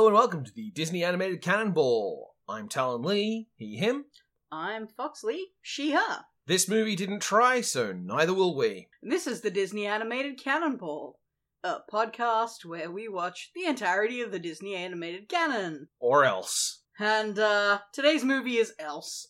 Hello and welcome to the Disney Animated Cannonball. I'm Talon Lee, he, him. I'm Foxley, she, her. This movie didn't try, so neither will we. And this is the Disney Animated Cannonball, a podcast where we watch the entirety of the Disney Animated Canon. Or else. And, uh, today's movie is Else.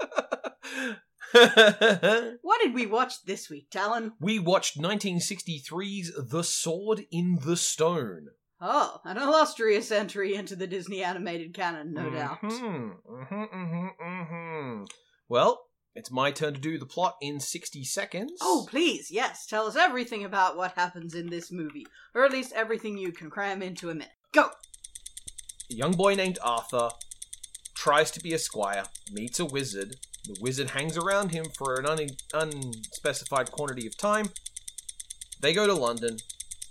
What did we watch this week, Talon? we watched 1963's The Sword in the Stone. Oh, an illustrious entry into the Disney Animated Canon, no doubt. Mhm, mhm, mhm, mhm. Well, it's my turn to do the plot in 60 seconds. Oh, please, yes, tell us everything about what happens in this movie. Or at least everything you can cram into a minute. Go! A young boy named Arthur tries to be a squire, meets a wizard. The wizard hangs around him for an un- unspecified quantity of time. They go to London.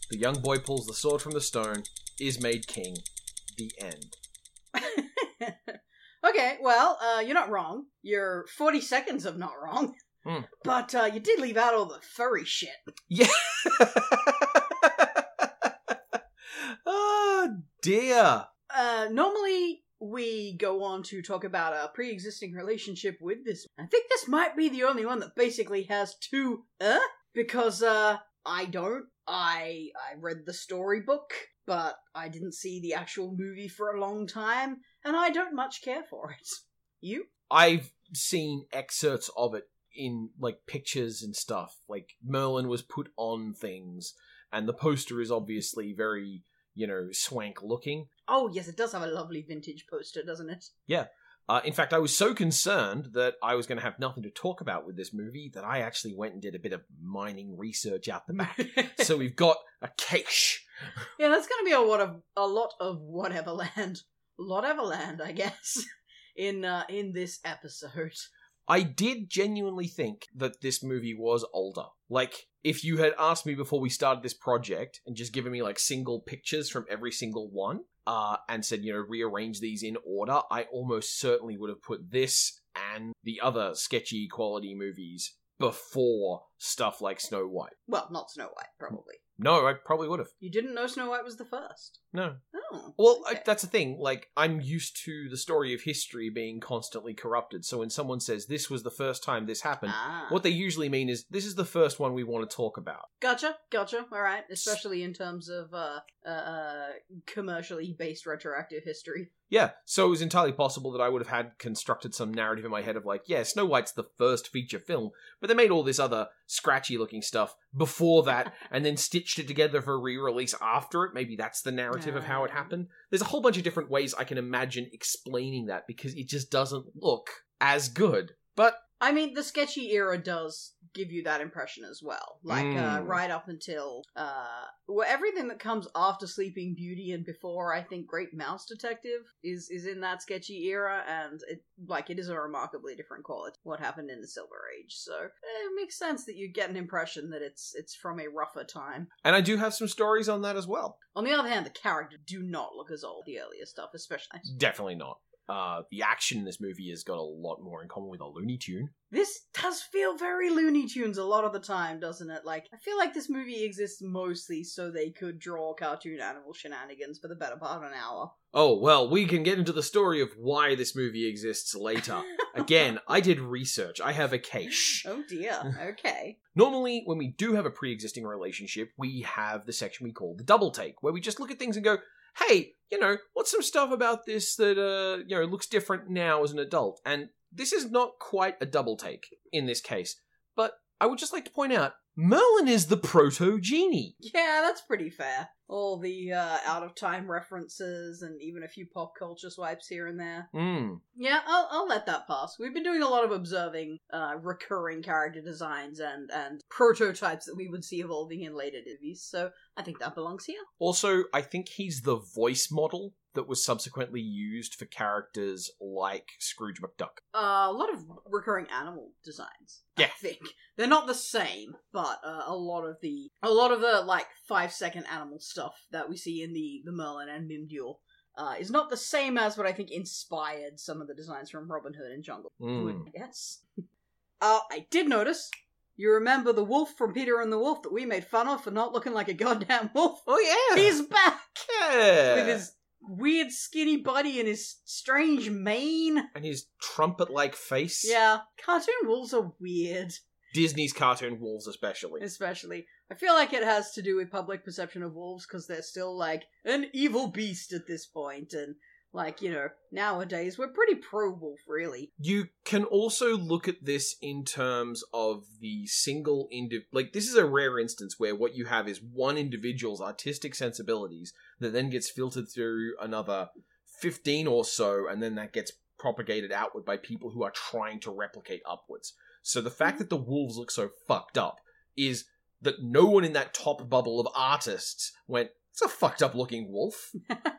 The young boy pulls the sword from the stone, is made king. The end. okay, well, uh, you're not wrong. You're 40 seconds of not wrong. Hmm. But uh, you did leave out all the furry shit. Yeah. oh dear. Uh, normally, we go on to talk about a pre existing relationship with this. I think this might be the only one that basically has two, uh? Because, uh, I don't. I I read the storybook, but I didn't see the actual movie for a long time, and I don't much care for it. You? I've seen excerpts of it in like pictures and stuff. Like Merlin was put on things, and the poster is obviously very, you know, swank looking. Oh, yes, it does have a lovely vintage poster, doesn't it? Uh, in fact, I was so concerned that I was going to have nothing to talk about with this movie that I actually went and did a bit of mining research out the back. so we've got a cache. yeah, that's going to be a lot of a lot of whatever land, whatever land, I guess, in uh, in this episode. I did genuinely think that this movie was older. Like, if you had asked me before we started this project and just given me like single pictures from every single one, uh, and said, you know, rearrange these in order, I almost certainly would have put this and the other sketchy quality movies before stuff like Snow White. Well, not Snow White, probably. No, I probably would have. You didn't know Snow White was the first. No. Oh, Well, I, that's the thing. Like, I'm used to the story of history being constantly corrupted. So when someone says this was the first time this happened, ah. what they usually mean is this is the first one we want to talk about. Gotcha, gotcha. All right, especially in terms of uh, uh, uh, commercially based retroactive history. Yeah, so it was entirely possible that I would have had constructed some narrative in my head of like, yeah, Snow White's the first feature film, but they made all this other scratchy looking stuff before that and then stitched it together for re-release after it. Maybe that's the narrative of how it happened. There's a whole bunch of different ways I can imagine explaining that because it just doesn't look as good. But I mean, the sketchy era does give you that impression as well. Like, uh, Mm. right up until, uh, well, everything that comes after Sleeping Beauty and before, I think, Great Mouse Detective is, is in that sketchy era, and it, like, it is a remarkably different quality what happened in the Silver Age. So, it makes sense that you get an impression that it's, it's from a rougher time. and I do have some stories on that as well. On the other hand, the characters do not look as old, the earlier stuff, especially. Definitely not. Uh, the action in this movie has got a lot more in common with a Looney Tune. This does feel very Looney Tunes a lot of the time, doesn't it? Like, I feel like this movie exists mostly so they could draw cartoon animal shenanigans for the better part of an hour. Oh, well, we can get into the story of why this movie exists later. Again, I did research. I have a cache. oh dear. Okay. Normally, when we do have a pre existing relationship, we have the section we call the double take, where we just look at things and go, hey, you know, what's some stuff about this that, uh, you know, looks different now as an adult? And this is not quite a double take in this case. But I would just like to point out Merlin is the proto genie. Yeah, that's pretty fair. All the uh, out of time references and even a few pop culture swipes here and there. Mm. Yeah, I'll, I'll let that pass. We've been doing a lot of observing uh, recurring character designs and, and prototypes that we would see evolving in later movies, so I think that belongs here. Also, I think he's the voice model that was subsequently used for characters like Scrooge McDuck. Uh, a lot of recurring animal designs. Yeah. I think they're not the same, but uh, a lot of the a lot of the like five second animal stuff that we see in the the Merlin and Mim duel uh, is not the same as what I think inspired some of the designs from Robin Hood and Jungle. Mm. I uh, I did notice. You remember the wolf from Peter and the Wolf that we made fun of for not looking like a goddamn wolf? Oh yeah, He's back yeah. with his weird skinny body and his strange mane. And his trumpet like face. Yeah, cartoon wolves are weird, Disney's cartoon wolves, especially. especially. I feel like it has to do with public perception of wolves because they're still like an evil beast at this point, and like you know nowadays we're pretty pro wolf, really. You can also look at this in terms of the single indi- like this is a rare instance where what you have is one individual's artistic sensibilities that then gets filtered through another 15 or so and then that gets propagated outward by people who are trying to replicate upwards. So the fact mm-hmm. that the wolves look so fucked up is that no one in that top bubble of artists went it's a fucked up looking wolf.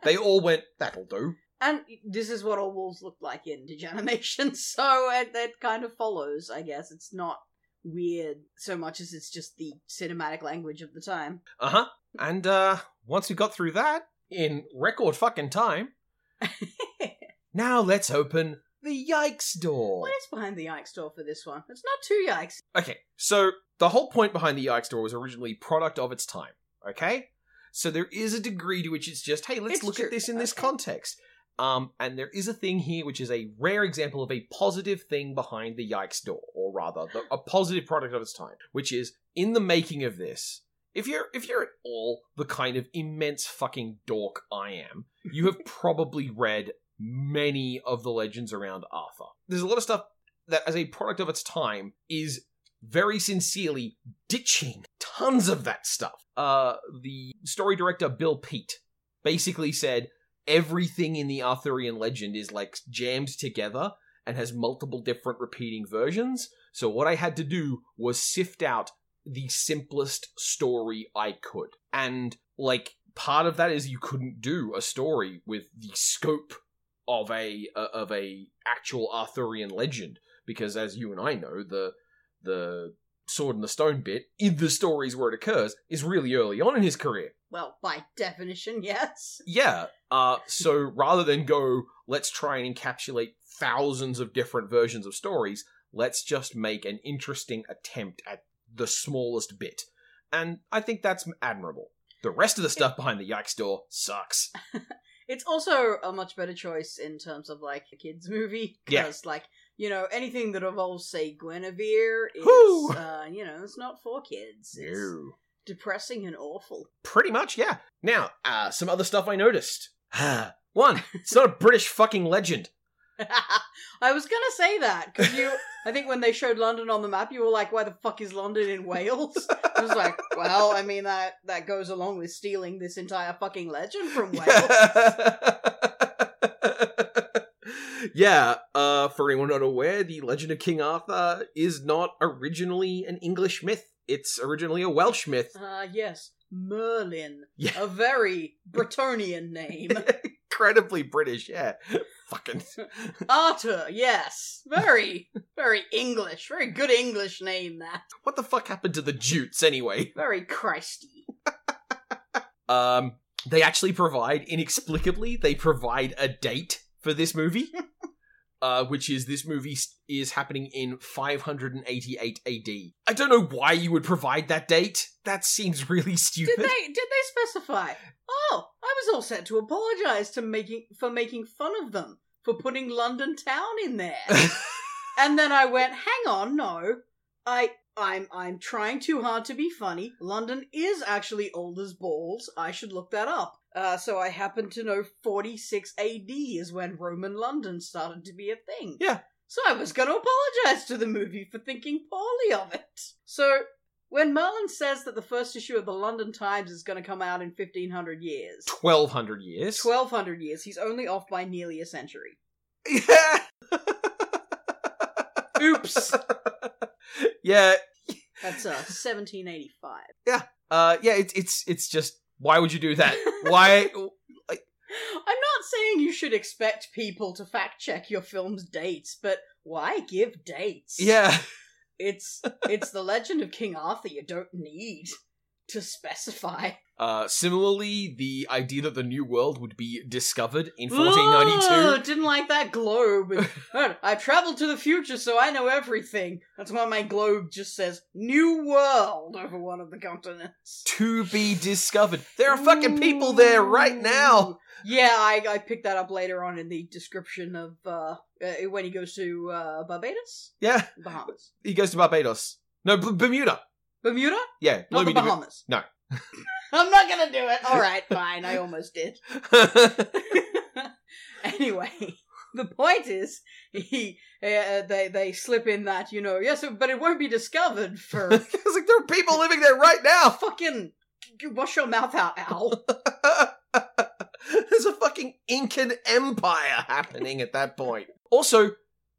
they all went that'll do. And this is what all wolves look like in Digianimation, so it, that kind of follows, I guess. It's not weird so much as it's just the cinematic language of the time. Uh huh. And uh, once we got through that in record fucking time, now let's open the yikes door. What is behind the Yikes door for this one? It's not too Yikes. Okay, so the whole point behind the yikes door was originally product of its time. Okay, so there is a degree to which it's just hey, let's It's look true. at this in this Okay. context. Um, and there is a thing here which is a rare example of a positive thing behind the yikes door, or rather, the, a positive product of its time, which is in the making of this. If you're if you're at all the kind of immense fucking dork I am, you have probably read many of the legends around Arthur. There's a lot of stuff that, as a product of its time, is very sincerely ditching tons of that stuff. Uh, the story director Bill Peet basically said everything in the Arthurian legend is like jammed together and has multiple different repeating versions. So what I had to do was sift out the simplest story I could. And like part of that is you couldn't do a story with the scope of a uh, of a actual Arthurian legend because as you and I know the the sword and the stone bit in the stories where it occurs is really early on in his career. Well, by definition, yes. Yeah. Uh, so rather than go, let's try and encapsulate thousands of different versions of stories, let's just make an interesting attempt at the smallest bit. And I think that's admirable. The rest of the stuff behind the Yikes door sucks. It's also a much better choice in terms of like a kids movie Yeah. like, you know, anything that involves, say, Guinevere is, uh, you know, it's not for kids. It's No. depressing and awful. Pretty much, yeah. Now, uh, some other stuff I noticed. One, it's not a British fucking legend. I was gonna say that because you. I think when they showed London on the map, you were like, "Why the fuck is London in Wales?" I was like, "Well, I mean that that goes along with stealing this entire fucking legend from Wales." Yeah, uh, for anyone not aware, the Legend of King Arthur is not originally an English myth. It's originally a Welsh myth. Ah, yes, Merlin, Yeah. a very Bretonian name. Incredibly British, yeah. Fucking. Arthur, yes, very, very English, very good English name. That What the fuck happened to the Jutes anyway? very Christy. Um, they actually provide, inexplicably, they provide a date for this movie. Uh, which is this movie is happening in 588 AD. I don't know why you would provide that date. That seems really stupid. Did they did they specify? Oh, I was all set to apologize to making for making fun of them for putting London town in there. and then I went, "Hang on, no. I I'm I'm trying too hard to be funny. London is actually old as balls. I should look that up." Uh, so I happen to know 46 AD is when Roman London started to be a thing. Yeah. So I was going to apologize to the movie for thinking poorly of it. So when Merlin says that the first issue of the London Times is going to come out in 1500 years, 1200 years. 1200 years, he's only off by nearly a century. Yeah. Oops. yeah. That's uh, 1785. Yeah. Uh yeah, it's it's it's just why would you do that? Why I'm not saying you should expect people to fact check your film's dates, but why give dates? Yeah. It's it's the legend of King Arthur you don't need to specify. Uh, similarly, the idea that the new world would be discovered in 1492. Ugh, didn't like that globe. I traveled to the future, so I know everything. That's why my globe just says "New World" over one of the continents. To be discovered. There are fucking people there right now. Yeah, I, I picked that up later on in the description of uh, uh when he goes to uh, Barbados, Yeah, Bahamas, he goes to Barbados. No, B- Bermuda. Bermuda, Yeah, not the Bahamas. No. I'm not gonna do it. All right, fine. I almost did. anyway, the point is, he uh, they they slip in that you know yes, but it won't be discovered for It's like there are people living there right now. fucking wash your mouth out, Al. There's a fucking Incan empire happening at that point. Also,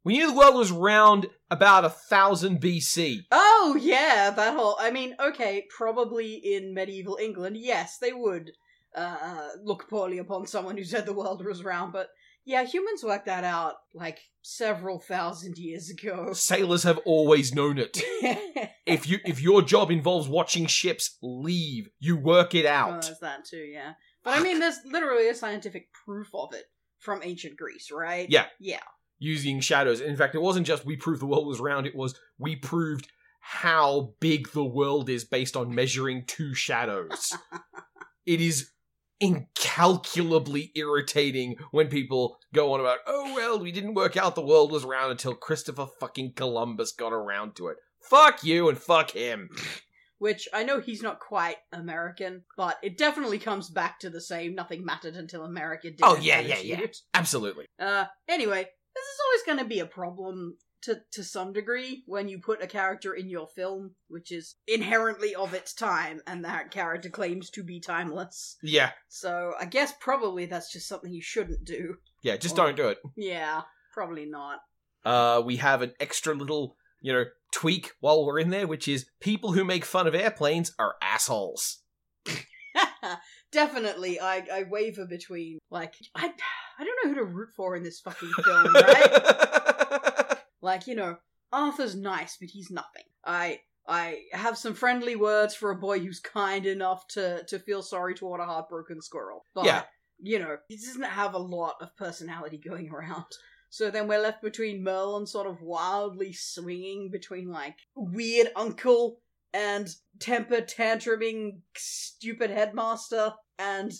we knew the world was round about a thousand BC. Oh yeah, that whole. I mean, okay, probably in medieval England, yes, they would uh, look poorly upon someone who said the world was round, but yeah, humans worked that out like several thousand years ago. Sailors have always known it. If you if your job involves watching ships, leave. You work it Oh, out. there's that too, yeah. But I mean, there's literally a scientific proof of it from ancient Greece, right? Yeah. Yeah. Using shadows. In fact, it wasn't just we proved the world was round, it was we proved how big the world is based on measuring two shadows. it is incalculably irritating when people go on about, oh well, we didn't work out the world was round until Christopher fucking Columbus got around to it. Fuck you and fuck him. Which I know he's not quite American, but it definitely comes back to the same nothing mattered until America did. Oh, yeah, yeah, yeah. Absolutely. Uh, anyway, this is always going to be a problem to to some degree when you put a character in your film which is inherently of its time, and that character claims to be timeless. Yeah. So I guess probably that's just something you shouldn't do. Yeah, just Oh. don't do it. Yeah, probably not. Uh, we have an extra little, you know, tweak while we're in there, which is people who make fun of airplanes are assholes. Definitely, I I waver between like I I don't know who to root for in this fucking film, right? like you know, Arthur's nice, but he's nothing. I I have some friendly words for a boy who's kind enough to to feel sorry toward a heartbroken squirrel, but Yeah. you know, he doesn't have a lot of personality going around. So then we're left between Merlin sort of wildly swinging between like weird uncle and temper tantruming stupid headmaster and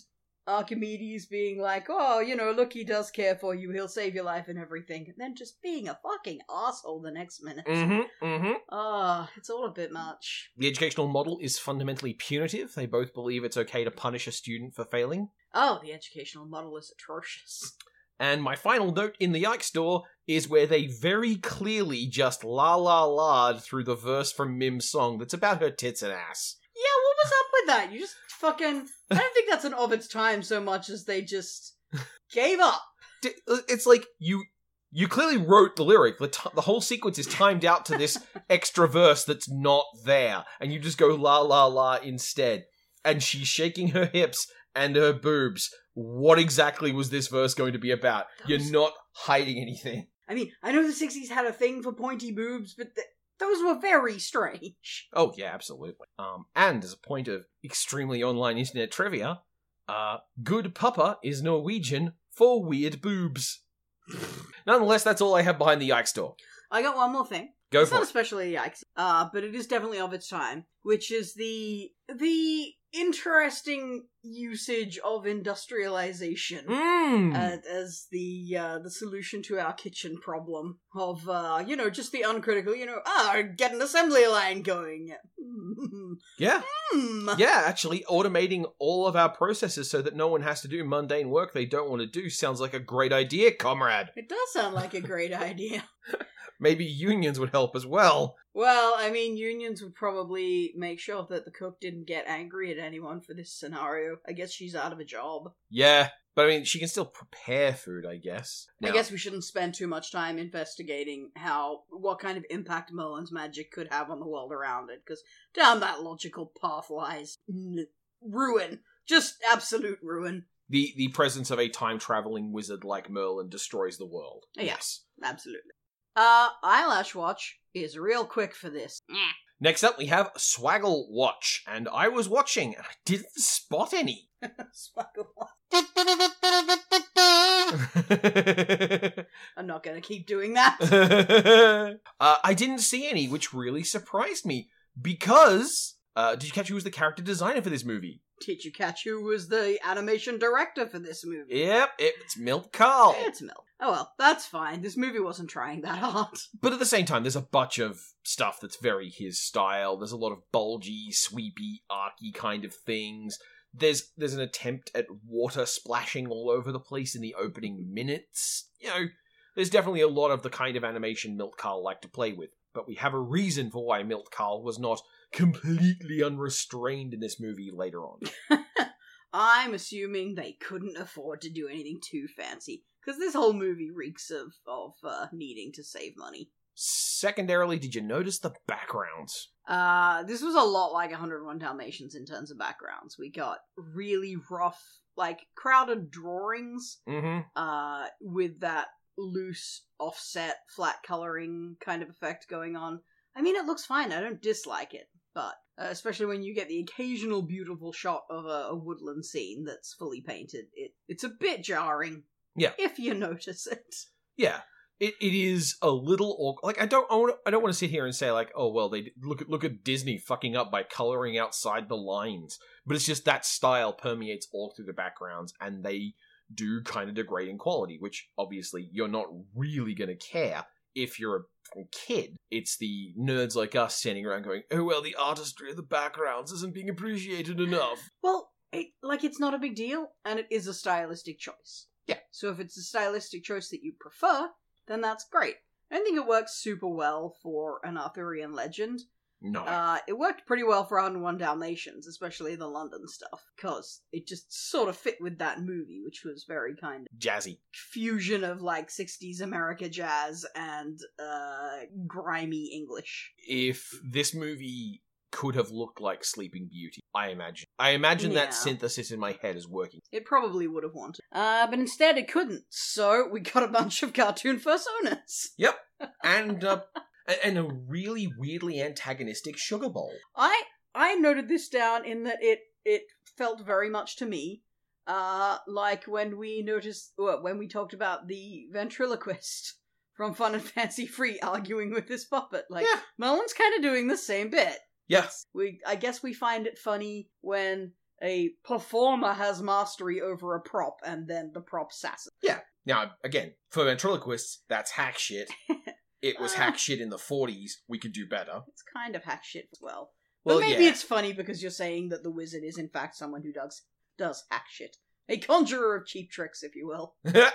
Archimedes being like, oh, you know, look, he does care for you, he'll save your life and everything. And then just being a fucking asshole the next minute. mm-hmm, mm-hmm. Ah, it's all a bit much. The educational model is fundamentally punitive. They both believe it's okay to punish a student for failing. Oh, the educational model is atrocious. And my final note in the Yikes door is where they very clearly just la la la through the verse from Mim's song that's about her tits and ass. Yeah, what was up with that? You just fucking. I don't think that's an of its time so much as they just gave up. It's like you you clearly wrote the lyric. The, t- the whole sequence is timed out to this extra verse that's not there, and you just go la la la instead. And she's shaking her hips and her boobs. What exactly was this verse going to be about? You're not hiding anything. I mean, I know the 60s had a thing for pointy boobs, but th- those were very strange. Oh yeah, absolutely. Um, and as a point of extremely online internet trivia, uh, good papa is Norwegian for weird boobs. Nonetheless, that's all I have behind the Yikes door. I got one more thing. Go it's for not it. especially yikes, uh, but it is definitely of its time, which is the the interesting usage of industrialization Mm. uh, as the uh, the solution to our kitchen problem of uh, you know just the uncritical you know ah get an assembly line going. yeah, Hmm. yeah. Actually, automating all of our processes so that no one has to do mundane work they don't want to do sounds like a great idea, comrade. It does sound like a great idea. Maybe unions would help as well. Well, I mean, unions would probably make sure that the cook didn't get angry at anyone for this scenario. I guess she's out of a job. Yeah, but I mean, she can still prepare food, I guess. I Now- guess we shouldn't spend too much time investigating how what kind of impact Merlin's magic could have on the world around it, because down that logical path lies n- ruin, just absolute ruin. the the presence of a time traveling wizard like Merlin destroys the world. Yeah. Yes. Absolutely. Uh, eyelash watch is real quick for this. Next up, we have Swaggle Watch, and I was watching, and I didn't spot any. Swaggle Watch. I'm not gonna keep doing that. uh, I didn't see any, which really surprised me because uh, did you catch who was the character designer for this movie? Did you catch who was the animation director for this movie? Yep, it's Milt Kahl. It's Milt. Oh well, that's fine. This movie wasn't trying that hard. But at the same time, there's a bunch of stuff that's very his style. There's a lot of bulgy, sweepy, arky kind of things. There's there's an attempt at water splashing all over the place in the opening minutes. You know, there's definitely a lot of the kind of animation Milt Kahl liked to play with. But we have a reason for why Milt Kahl was not completely unrestrained in this movie later on. I'm assuming they couldn't afford to do anything too fancy because this whole movie reeks of of uh, needing to save money. Secondarily, did you notice the backgrounds? Uh, this was a lot like 101 Dalmatians in terms of backgrounds. We got really rough, like crowded drawings, Mm-hmm. uh, with that loose offset flat coloring kind of effect going on. I mean, it looks fine. I don't dislike it, but uh, especially when you get the occasional beautiful shot of a, a woodland scene that's fully painted, it it's a bit jarring. Yeah. if you notice it. Yeah, it, it is a little awkward. Like I don't I wanna- I don't want to sit here and say like, oh well, they look at look at Disney fucking up by coloring outside the lines, but it's just that style permeates all through the backgrounds, and they do kind of degrade in quality, which obviously you're not really gonna care if you're a kid. It's the nerds like us standing around going, oh well, the artistry of the backgrounds isn't being appreciated enough. Well, it, like it's not a big deal, and it is a stylistic choice. Yeah. So if it's a stylistic choice that you prefer, then that's great. I don't think it works super well for an Arthurian legend. No, Uh, it worked pretty well for 101 Dalmatians, especially the London stuff, because it just sort of fit with that movie, which was very kind of jazzy. fusion of like 60s America jazz and uh, grimy English. if this movie could have looked like Sleeping Beauty, I imagine. I imagine that synthesis in my head is working. It probably would have wanted. Uh, but instead it couldn't, so we got a bunch of cartoon personas. Yep. And uh, and a really weirdly antagonistic sugar bowl. I I noted this down in that it it felt very much to me uh like when we noticed well, when we talked about the ventriloquist from Fun and Fancy Free arguing with this puppet. Like Yeah. Merlin's kind of doing the same bit. Yes. We I guess we find it funny when a performer has mastery over a prop and then the prop sasses. Yeah. Now, again, for ventriloquists, that's hack shit. It was Uh. hack shit in the 40s. We could do better. It's kind of hack shit as well. Well, but maybe yeah. it's funny because you're saying that the wizard is in fact someone who does does hack shit. A conjurer of cheap tricks, if you will.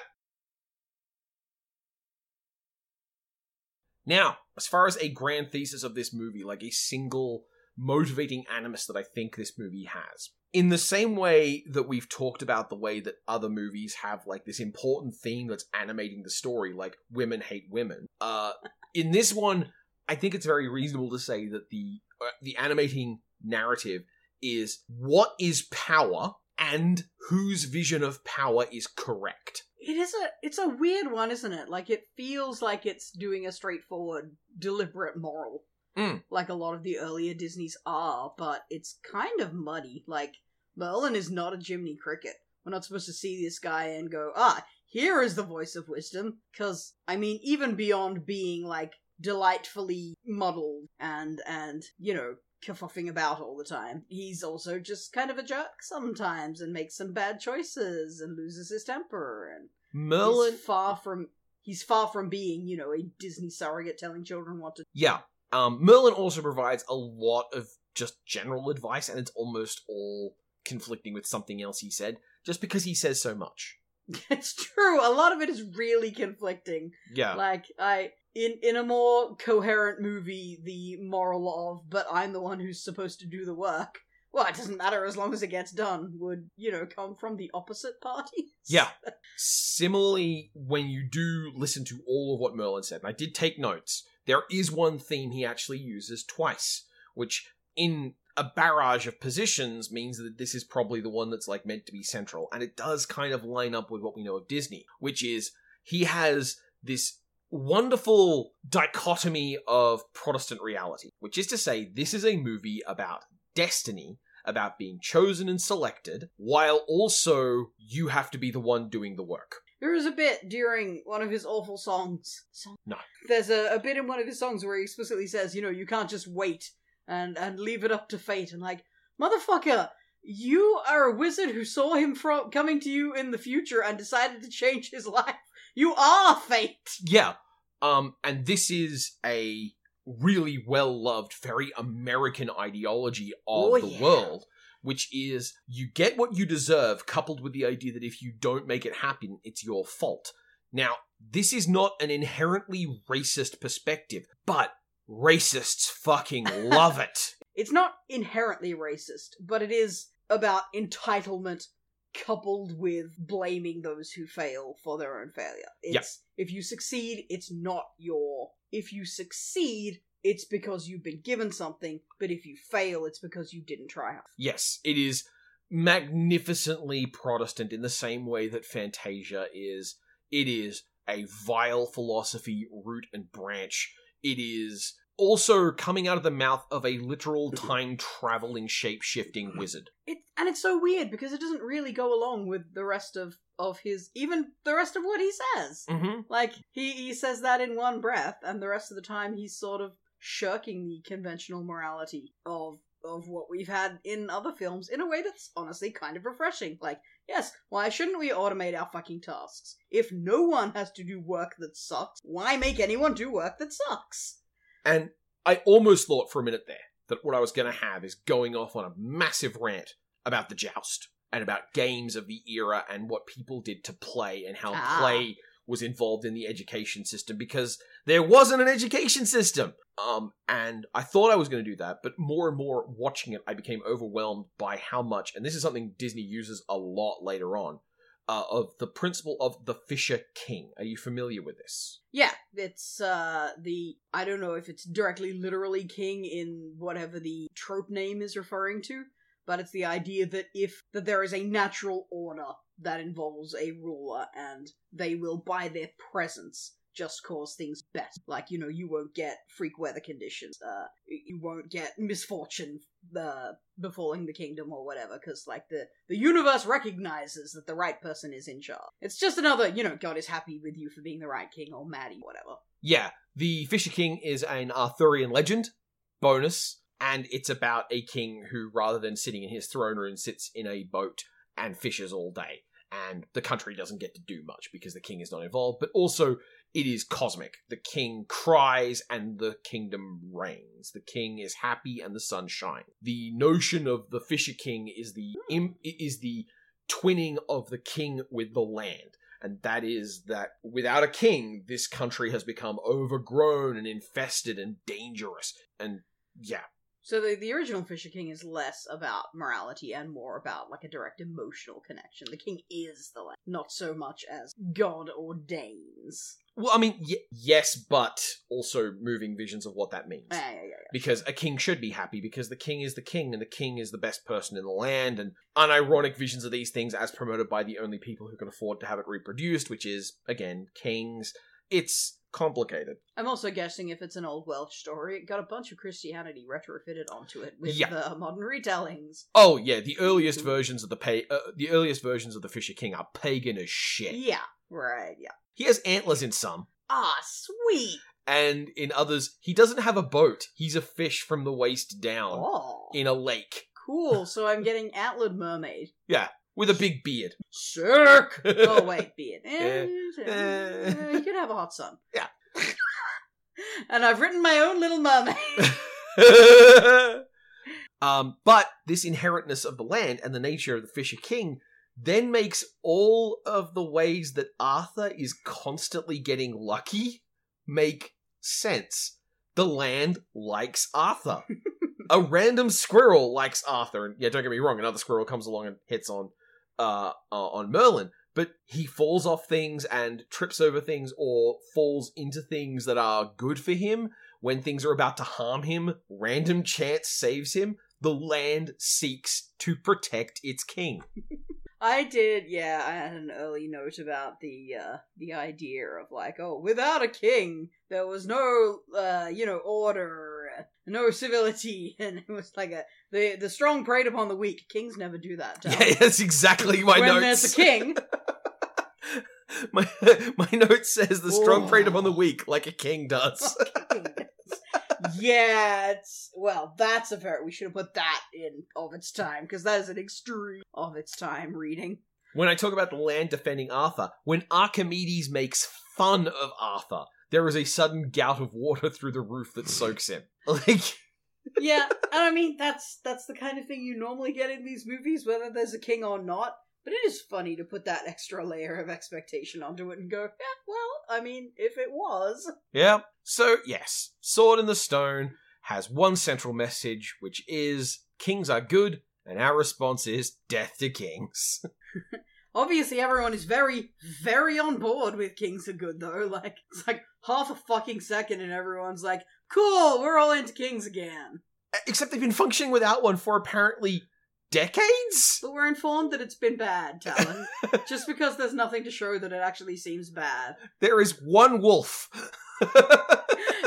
now, as far as a grand thesis of this movie, like a single motivating animus that I think this movie has. In the same way that we've talked about the way that other movies have like this important theme that's animating the story, like women hate women. Uh, in this one, I think it's very reasonable to say that the uh, the animating narrative is what is power and whose vision of power is correct. It is a it's a weird one, isn't it? Like it feels like it's doing a straightforward, deliberate moral. Mm. Like a lot of the earlier Disneys are, but it's kind of muddy. Like Merlin is not a Jiminy Cricket. We're not supposed to see this guy and go, ah, here is the voice of wisdom. Because I mean, even beyond being like delightfully muddled and and you know kerfuffing about all the time. He's also just kind of a jerk sometimes and makes some bad choices and loses his temper and Merlin he's far from he's far from being, you know, a Disney surrogate telling children what to Yeah. Um, Merlin also provides a lot of just general advice, and it's almost all conflicting with something else he said, just because he says so much. It's true. A lot of it is really conflicting. Yeah. Like I in in a more coherent movie, the moral of "but I'm the one who's supposed to do the work." Well, it doesn't matter as long as it gets done. Would you know come from the opposite party? Yeah. Similarly, when you do listen to all of what Merlin said, and I did take notes, there is one theme he actually uses twice, which in a barrage of positions means that this is probably the one that's like meant to be central, and it does kind of line up with what we know of Disney, which is he has this wonderful dichotomy of Protestant reality, which is to say, this is a movie about destiny, about being chosen and selected, while also you have to be the one doing the work. There is a bit during one of his awful songs. Song? No. There's a, a bit in one of his songs where he explicitly says, you know, you can't just wait and, and leave it up to fate. And like, motherfucker, you are a wizard who saw him from coming to you in the future and decided to change his life. You are fate. Yeah. Um, and this is a really well loved, very American ideology of Oh, the yeah. world, which is you get what you deserve, coupled with the idea that if you don't make it happen, it's your fault. Now, this is not an inherently racist perspective, but racists fucking love it. It's not inherently racist, but it is about entitlement coupled with blaming those who fail for their own failure. It's if you succeed, it's not your if you succeed, it's because you've been given something, but if you fail, it's because you didn't try hard. Yes, it is magnificently Protestant in the same way that Fantasia is. It is a vile philosophy, root and branch. It is also coming out of the mouth of a literal time traveling, shape shifting wizard. It and it's so weird because it doesn't really go along with the rest of of his even the rest of what he says. Mm-hmm. Like he he says that in one breath, and the rest of the time he's sort of shirking the conventional morality of of what we've had in other films in a way that's honestly kind of refreshing. Like, yes, why shouldn't we automate our fucking tasks? If no one has to do work that sucks, why make anyone do work that sucks? And I almost thought for a minute there that what I was going to have is going off on a massive rant about the joust and about games of the era and what people did to play and how Ah. play was involved in the education system because there wasn't an education system. Um, and I thought I was going to do that, but more and more watching it, I became overwhelmed by how much, and this is something Disney uses a lot later on, uh, of the principle of the Fisher King. Are you familiar with this? Yeah, it's uh the I don't know if it's directly literally king in whatever the trope name is referring to, but it's the idea that if that there is a natural order that involves a ruler and they will by their presence just cause things better. Like, you know, you won't get freak weather conditions. Uh you won't get misfortune uh, befalling the kingdom or whatever cuz like the the universe recognizes that the right person is in charge. It's just another, you know, God is happy with you for being the right king or Maddie whatever. Yeah, the Fisher King is an Arthurian legend bonus, and it's about a king who, rather than sitting in his throne room, sits in a boat and fishes all day. And the country doesn't get to do much because the king is not involved, but also it is cosmic. The king cries and the kingdom rains. The king is happy and the sun shines. The notion of the Fisher King is the is the twinning of the king with the land and that is that without a king, this country has become overgrown and infested and dangerous. And yeah, So the the original Fisher King is less about morality and more about like a direct emotional connection. The king is the land, not so much as God ordains. well, I mean, y- yes, but also moving visions of what that means. Yeah, yeah, yeah. Because a king should be happy because the king is the king and the king is the best person in the land, and unironic visions of these things as promoted by the only people who can afford to have it reproduced, which is, again, kings. It's complicated. I'm also guessing if it's an old Welsh story, it got a bunch of Christianity retrofitted onto it with Yeah. the modern retellings. Oh yeah, the earliest versions of the pa- uh, the earliest versions of the Fisher King are pagan as shit. Yeah, right. Yeah. He has antlers in some, Ah, sweet. and in others, he doesn't have a boat. He's a fish from the waist down Oh, in a lake cool. So I'm getting antlered mermaid. with a big beard. Sick. Oh wait, beard. Eh, Eh. eh, you could have a hot sun. Yeah. and I've written my own little mermaid. um, but this inherentness of the land and the nature of the Fisher King then makes all of the ways that Arthur is constantly getting lucky make sense. The land likes Arthur. a random squirrel likes Arthur, and yeah, don't get me wrong, another squirrel comes along and hits on uh, uh on Merlin, but he falls off things and trips over things or falls into things that are good for him when things are about to harm him, random chance saves him. The land seeks to protect its king. I did, yeah. I had an early note about the uh, the idea of like, oh, without a king, there was no, uh, you know, order, no civility, and it was like a the the strong preyed upon the weak. Kings never do that. Yeah, that's exactly my when notes. there's a king, my my note says the strong preyed upon the Oh. weak, like a king does. Yeah, it's well, that's a very. We should have put that in of its time because that is an extreme of its time reading. when I talk about the land defending Arthur, when Archimedes makes fun of Arthur, there is a sudden gout of water through the roof that soaks him. Like, yeah, and I mean that's that's the kind of thing you normally get in these movies, whether there's a king or not. But it is funny to put that extra layer of expectation onto it and go, yeah, well, I mean, if it was, yeah. So, yes, Sword in the Stone has one central message, which is kings are good, and our response is death to kings. obviously everyone is very, very on board with kings are good though. Like it's like half a fucking second, and everyone's like, cool, we're all into kings again. Except they've been functioning without one for apparently decades? But we're informed that it's been bad, Talon. Just because there's nothing to show that it actually seems bad. There is one wolf.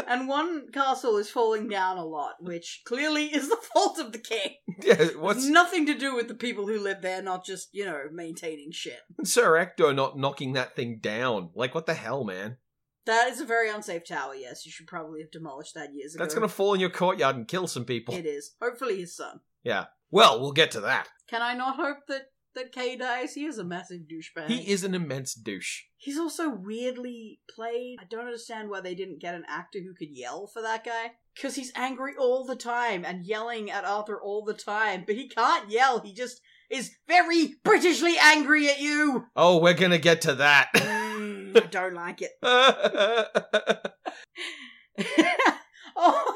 And one castle is falling down a lot, which clearly is the fault of the king. yeah, It's what's nothing to do with the people who live there, not just, you know, maintaining shit. Sir Ector not knocking that thing down? Like, what the hell, man? That is a very unsafe tower, yes. You should probably have demolished that years ago. That's gonna fall in your courtyard and kill some people. It is. Hopefully his son. Yeah. Well, we'll get to that. Can I not hope that, that Kay dies? He is a massive douchebag. He is an immense douche. He's also weirdly played. I don't understand why they didn't get an actor who could yell for that guy. Because he's angry all the time and yelling at Arthur all the time, but he can't yell. He just is very Britishly angry at you. Oh, we're gonna get to that. Mm, I don't like it. oh.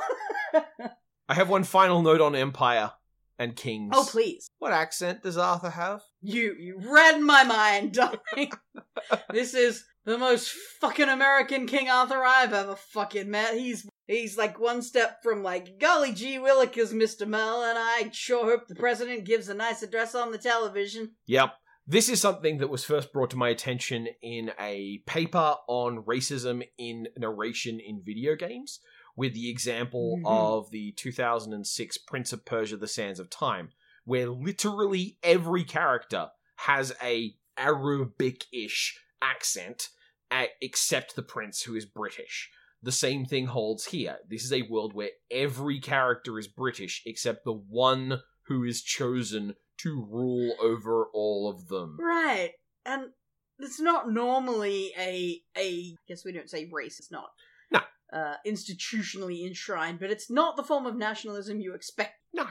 I have one final note on Empire and Kings. oh, please. What accent does Arthur have? You you read my mind, darling. this is the most fucking American King Arthur I've ever fucking met. He's he's like one step from like golly gee willikers, Mr. Mel, and I sure hope the president gives a nice address on the television. Yep. This is something that was first brought to my attention in a paper on racism in narration in video games, with the example Mhm. of the 2006 Prince of Persia: The Sands of Time, where literally every character has a Arabic-ish accent, except the prince, who is British. The same thing holds here. This is a world where every character is British except the one who is chosen to rule over all of them. Right. And it's not normally a a I guess we don't say race, it's not. No. Uh institutionally enshrined, but it's not the form of nationalism you expect. No.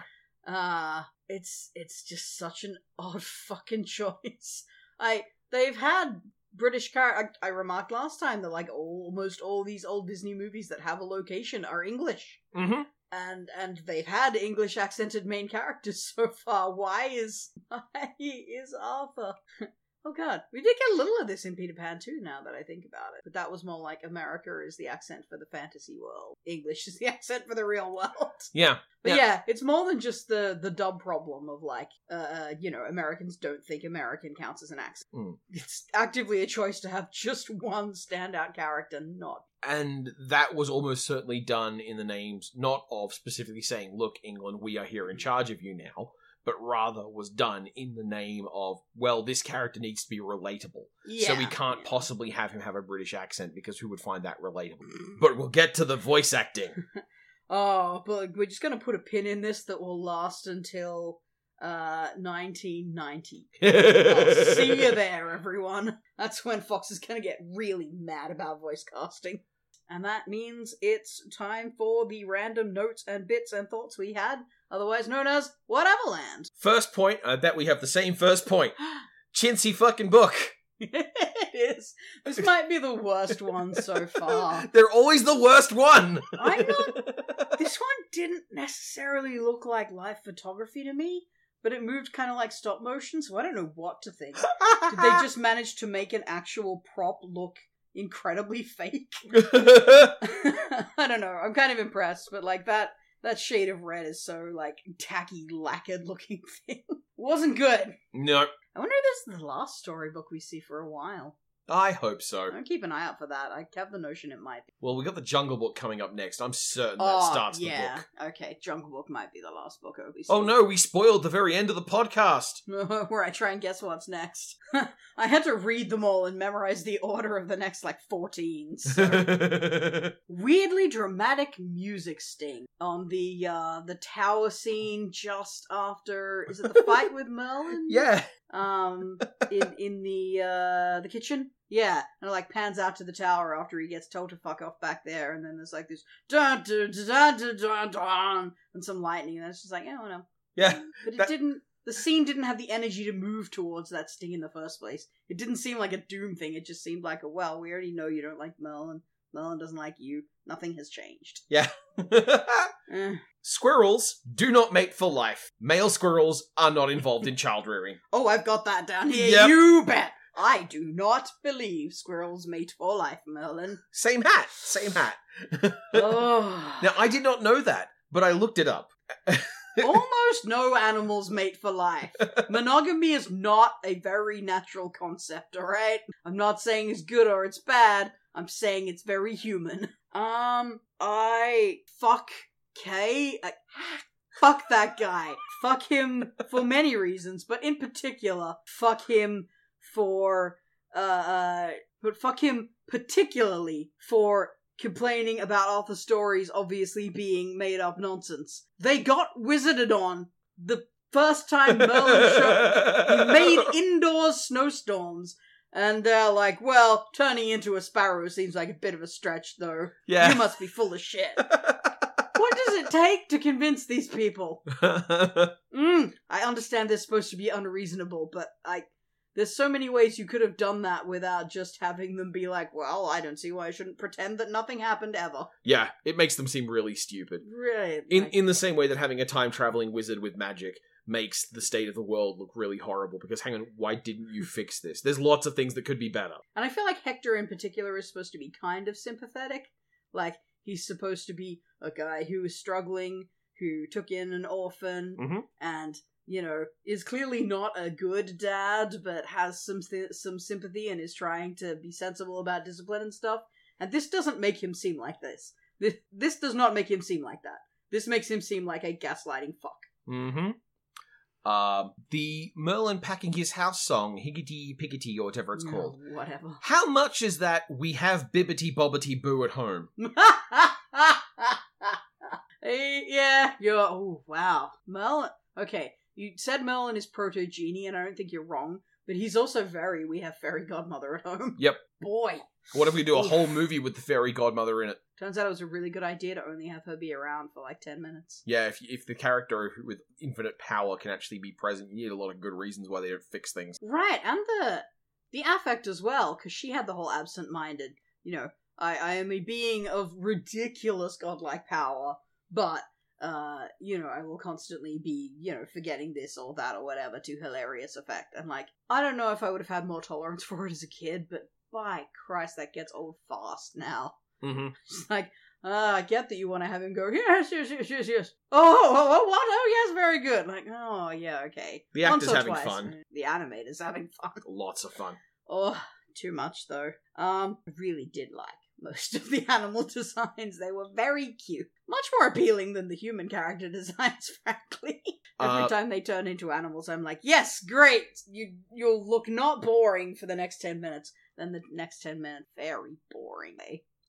Uh it's it's just such an odd fucking choice. I they've had British car I, I remarked last time that like almost all these old Disney movies that have a location are English Mm-hmm. and and they've had English accented main characters so far. Why is why is Arthur? Oh god, we did get a little of this in Peter Pan too. Now that I think about it, but that was more like America is the accent for the fantasy world, English is the accent for the real world. Yeah. But Yeah. yeah, it's more than just the the dub problem of like, uh, you know, Americans don't think American counts as an accent. Mm. It's actively a choice to have just one standout character, not And that was almost certainly done in the names, not of specifically saying, look, England, we are here in charge of you now, but rather was done in the name of, well, this character needs to be relatable. yeah. so we can't possibly have him have a British accent because who would find that relatable? But we'll get to the voice acting. Oh, but we're just gonna put a pin in this that will last until uh 1990. I'll see you there, everyone. That's when Fox is gonna get really mad about voice casting. And that means it's time for the random notes and bits and thoughts we had, otherwise known as Whateverland. First point, I bet we have the same first point. Chintzy fucking book. it is. This might be the worst one so far. They're always the worst one. I'm This one didn't necessarily look like live photography to me, but it moved kind of like stop motion, so I don't know what to think. Did they just manage to make an actual prop look incredibly fake? I don't know. I'm kind of impressed, but like that that shade of red is so like tacky, lacquered looking thing Wasn't good. No, I wonder if this is the last storybook we see for a while. I hope so. I'll keep an eye out for that. I have the notion it might be. Well, we got the Jungle Book coming up next. I'm certain that oh, starts the yeah. book. Okay, Jungle Book might be the last book Obi. Oh no, we spoiled the very end of the podcast. Where I try and guess what's next. I had to read them all and memorize the order of the next like 14. So. Weirdly dramatic music sting on the uh the tower scene just after is it the fight with Merlin? yeah. Um in in the uh the kitchen? Yeah, and it like pans out to the tower after he gets told to fuck off back there, and then there's like this dun dun dun dun dun dun and some lightning, and it's just like, oh no. Yeah. But it That- didn't. The scene didn't have the energy to move towards that sting in the first place. It didn't seem like a doom thing. It just seemed like a well, we already know you don't like Merlin. Merlin doesn't like you. Nothing has changed. Yeah. Eh. squirrels do not mate for life. Male squirrels are not involved in child rearing. Oh, I've got that down here. Yep. You bet. I do not believe squirrels mate for life, Merlin. Same hat. Same hat. oh. Now, I did not know that, but I looked it up. Almost no animals mate for life. Monogamy is not a very natural concept, alright? I'm not saying it's good or it's bad. I'm saying it's very human. Um, I fuck Kay. Fuck that guy. Fuck him for many reasons, but in particular, fuck him for uh, uh but fuck him particularly for complaining about Arthur stories obviously being made up nonsense. They got wizarded on the first time Merlin showed. He made indoor snowstorms, and they're like, well, turning into a sparrow seems like a bit of a stretch, though. yeah. You must be full of shit. what does it take to convince these people? Mm, I understand they're supposed to be unreasonable, but I. There's so many ways you could have done that without just having them be like, well, I don't see why I shouldn't pretend that nothing happened ever. yeah, it makes them seem really stupid. Really? In in the same way that having a time traveling wizard with magic makes the state of the world look really horrible because hang on, why didn't you fix this? There's lots of things that could be better. And I feel like Hector in particular is supposed to be kind of sympathetic. Like, he's supposed to be a guy who is struggling, who took in an orphan, Mhm. and, you know, is clearly not a good dad, but has some, th- some sympathy and is trying to be sensible about discipline and stuff. And this doesn't make him seem like this. This, this does not make him seem like that. This makes him seem like a gaslighting fuck. Mm-hmm. Um, the Merlin packing his house song, Higgity Piggity, or whatever it's No, called. Whatever. How much is that we have Bibbity Bobbity Boo at home? Yeah, you're. Oh, wow. Merlin. Okay, you said Merlin is proto genie, and I don't think you're wrong, but he's also very. We have fairy godmother at home. Yep. Boy. What if we do a whole movie with the fairy godmother in it? Turns out it was a really good idea to only have her be around for like 10 minutes. Yeah, if if the character with infinite power can actually be present, you need a lot of good reasons why they don't fix things. Right, and the the affect as well, because she had the whole absent-minded, you know, I, I am a being of ridiculous godlike power, but, uh, you know, I will constantly be, you know, forgetting this or that or whatever to hilarious effect. And, like, I don't know if I would have had more tolerance for it as a kid, but by Christ, that gets old fast now. Mm-hmm. It's like, ah, I get that you want to have him go, yes, yes, yes, yes, yes. Oh, oh, oh, what? Oh, yes, very good. Like, oh, yeah, okay. The Once actor's or having twice. fun. The animator's having fun. Lots of fun. Oh, too much though. Um, I really did like most of the animal designs. They were very cute. Much more appealing than the human character designs, frankly. Every Uh, time they turn into animals, I'm like, yes, great. You you'll look not boring for the next ten minutes. Then the next ten minutes, very boring.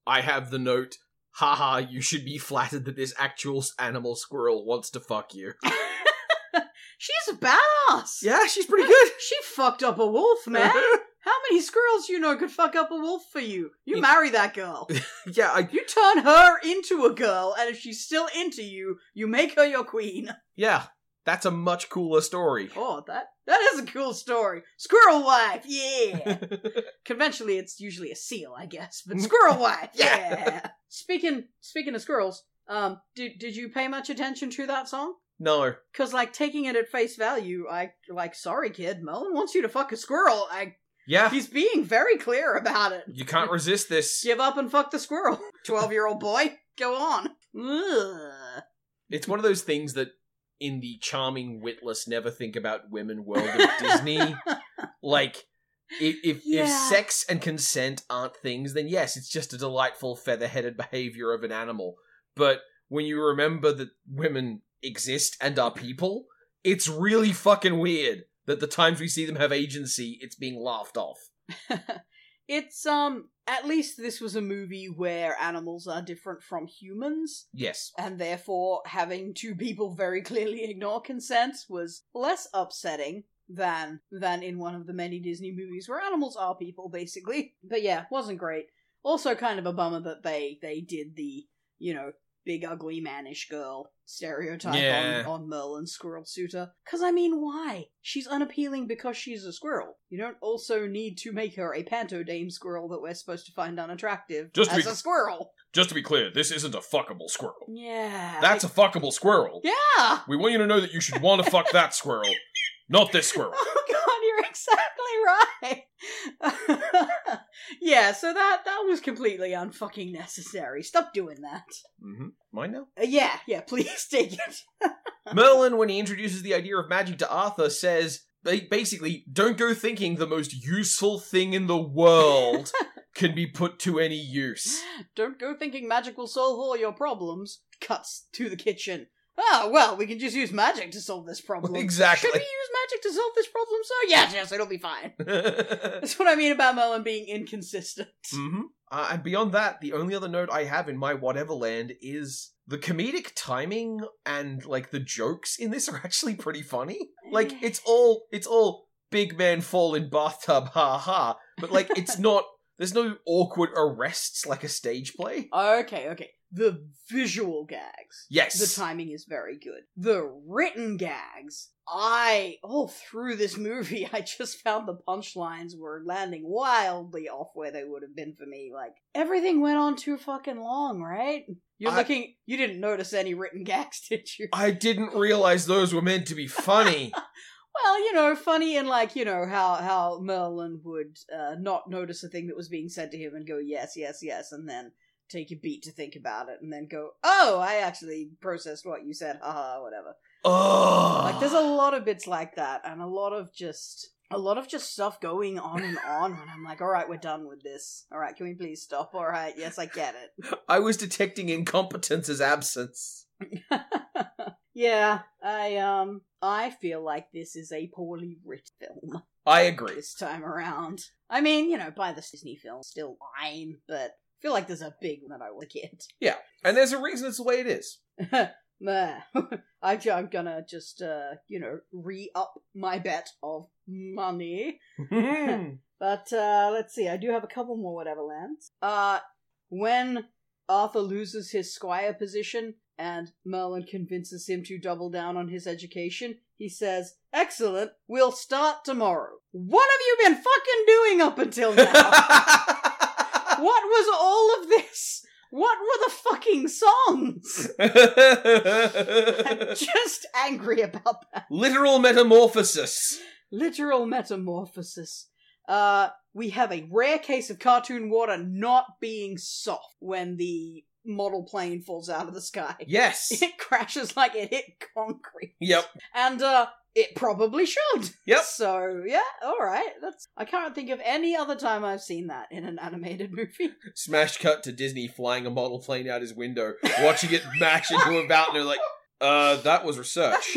I have the note. Haha, you should be flattered that this actual animal squirrel wants to fuck you. She's a badass. Yeah, she's pretty good. She fucked up a wolf, man. How many squirrels you know could fuck up a wolf for you? You marry that girl. yeah, I, You turn her into a girl, and if she's still into you, you make her your queen. yeah, that's a much cooler story. Oh, that that is a cool story. Squirrel wife, yeah. Conventionally, it's usually a seal, I guess, but squirrel wife, yeah. Speaking speaking of squirrels, um, did did you pay much attention to that song? no, Cause like taking it at face value, I like sorry kid, Merlin wants you to fuck a squirrel. I yeah, he's being very clear about it. you can't resist this. Give up and fuck the squirrel. Twelve year old boy, go on. Ugh. It's one of those things that in the charming, witless, never think about women world of Disney. Like, if if, if sex and consent aren't things, then yes, it's just a delightful feather-headed behavior of an animal. But when you remember that women exist and are people, it's really fucking weird that the times we see them have agency, it's being laughed off. it's um at least this was a movie where animals are different from humans Yes. and therefore having two people very clearly ignore consent was less upsetting than than in one of the many Disney movies where animals are people basically. But yeah, wasn't great. Also kind of a bummer that they they did the, you know, big ugly mannish girl stereotype Yeah. on, on Merlin Squirrel Suitor. Cause I mean why? She's unappealing because she's a squirrel. You don't also need to make her a panto dame squirrel that we're supposed to find unattractive Just as be- a squirrel. Just to be clear, this isn't a fuckable squirrel. Yeah. That's a fuckable squirrel. Yeah. We want you to know that you should want to fuck that squirrel, not this squirrel. Oh god, you're exactly right. yeah, so that that was completely unfucking necessary. Stop doing that. Mm-hmm. Mine now? Uh, yeah, yeah, please take it. Merlin, when he introduces the idea of magic to Arthur, says basically, don't go thinking the most useful thing in the world can be put to any use. Don't go thinking magic will solve all your problems. Cuts to the kitchen. Ah, well, we can just use magic to solve this problem. Exactly. Should we use magic to solve this problem, sir? Yes, yes, it'll be fine. mm-hmm. That's what I mean about Merlin being inconsistent. Uh, and beyond that, the only other note I have in my whatever land is the comedic timing and like the jokes in this are actually pretty funny. Like it's all it's all big man fall in bathtub, ha ha. But like it's not. There's no awkward arrests like a stage play. Okay, okay. The visual gags. Yes. The timing is very good. The written gags, I all through this movie, I just found the punchlines were landing wildly off where they would have been for me. Like everything went on too fucking long, right? You're I- looking. You didn't notice any written gags, did you? I didn't realize those were meant to be funny. Well, you know, funny and like you know how how Merlin would uh, not notice a thing that was being said to him and go yes, yes, yes, and then take a beat to think about it and then go, oh, I actually processed what you said, haha, whatever. oh, Like there's a lot of bits like that and a lot of just a lot of just stuff going on and on and I'm like, all right, we're done with this. All right, can we please stop? All right, yes, I get it. I was detecting incompetence as absence. yeah, I um I feel like this is a poorly written film. I agree. this time around. I mean, you know, by the Disney film, still fine, but I feel like there's a big one that I will get. Yeah. And there's a reason it's the way it is. I'm gonna just, uh, you know, re up my bet of money. But, uh, let's see, I do have a couple more whatever lands. Uh, when Arthur loses his squire position and Merlin convinces him to double down on his education, he says, Excellent, we'll start tomorrow. What have you been fucking doing up until now? what was all of this? What were the fucking songs? I'm just angry about that. Literal metamorphosis. Literal metamorphosis. Uh, we have a rare case of cartoon water not being soft when the model plane falls out of the sky. Yes. It crashes like it hit concrete. Yep. And, uh, it probably should. Yep. So, yeah, alright. That's, I can't think of any other time I've seen that in an animated movie. Smash cut to Disney flying a model plane out his window, watching it mash into a mountain. They're like, uh, that was research.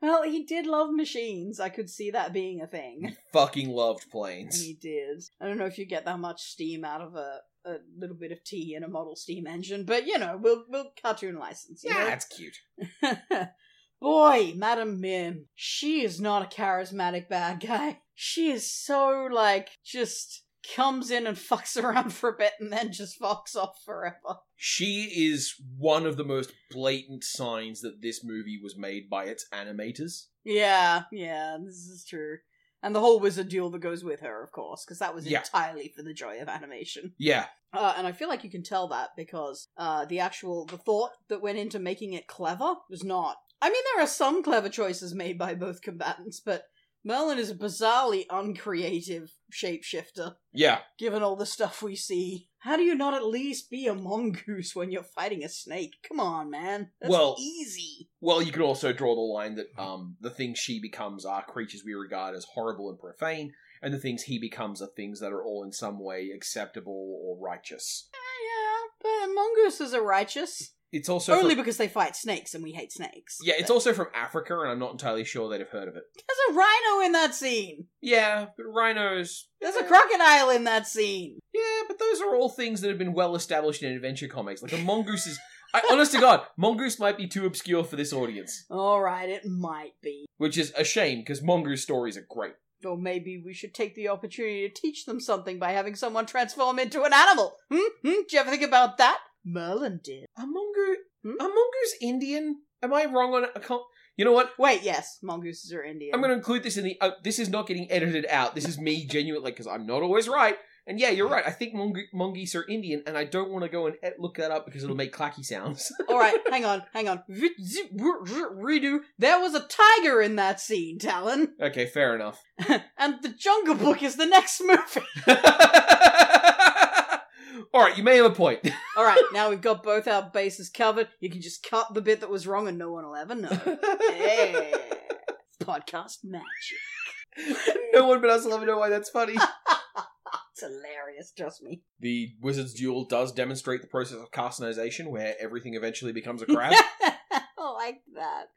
well, he did love machines. I could see that being a thing. Fucking loved planes. He did. I don't know if you get that much steam out of a, a little bit of tea in a model steam engine, but you know, we'll we'll cartoon license. Yeah, know? that's cute. Boy, Madam Mim, she is not a charismatic bad guy. She is so like just comes in and fucks around for a bit and then just fucks off forever. She is one of the most blatant signs that this movie was made by its animators. Yeah, yeah, this is true. And the whole wizard duel that goes with her, of course, because that was Yeah. entirely for the joy of animation. Yeah. Uh, and I feel like you can tell that because uh, the actual the thought that went into making it clever was not. I mean, there are some clever choices made by both combatants, but Merlin is a bizarrely uncreative shapeshifter, Yeah. given all the stuff we see. How do you not at least be a mongoose when you're fighting a snake? Come on, man. That's Well- easy. Well, you can also draw the line that um, the things she becomes are creatures we regard as horrible and profane, and the things he becomes are things that are all in some way acceptable or righteous. Yeah, but mongooses are righteous. It's also Only from, because they fight snakes and we hate snakes. yeah, it's But also from Africa, and I'm not entirely sure they'd have heard of it. There's a rhino in that scene. Yeah, but rhinos. There's a crocodile in that scene. Yeah, but those are all things that have been well established in adventure comics. Like a mongoose is. I, honest to God, mongoose might be too obscure for this audience, Alright, it might be. which is a shame because mongoose stories are great. Or maybe we should take the opportunity to teach them something by having someone transform into an animal. Hmm? Hmm? Did you ever think about that? Merlin did. A mongoose. Hmm? A mongoose Indian? Am I wrong on it? I can't. You know what? Wait, yes, mongooses are Indian. I'm going to include this in the. Uh, this is not getting edited out. This is me genuinely because I'm not always right. And yeah, you're right. I think mong- mongoose are Indian, and I don't want to go and ed- look that up because it'll make clacky sounds. Alright, hang on, hang on. Vit- zip- wr- wr- Redo. There was a tiger in that scene, Talon. okay, fair enough. and the Jungle Book is the next movie. All right, you may have a point. Alright, now we've got both our bases covered. You can just cut the bit that was wrong and no one will ever know. Hey. Podcast magic. no one but us will ever know why that's funny. It's hilarious, trust me. The Wizard's Duel does demonstrate the process of carcinization, where everything eventually becomes a crab. I like that.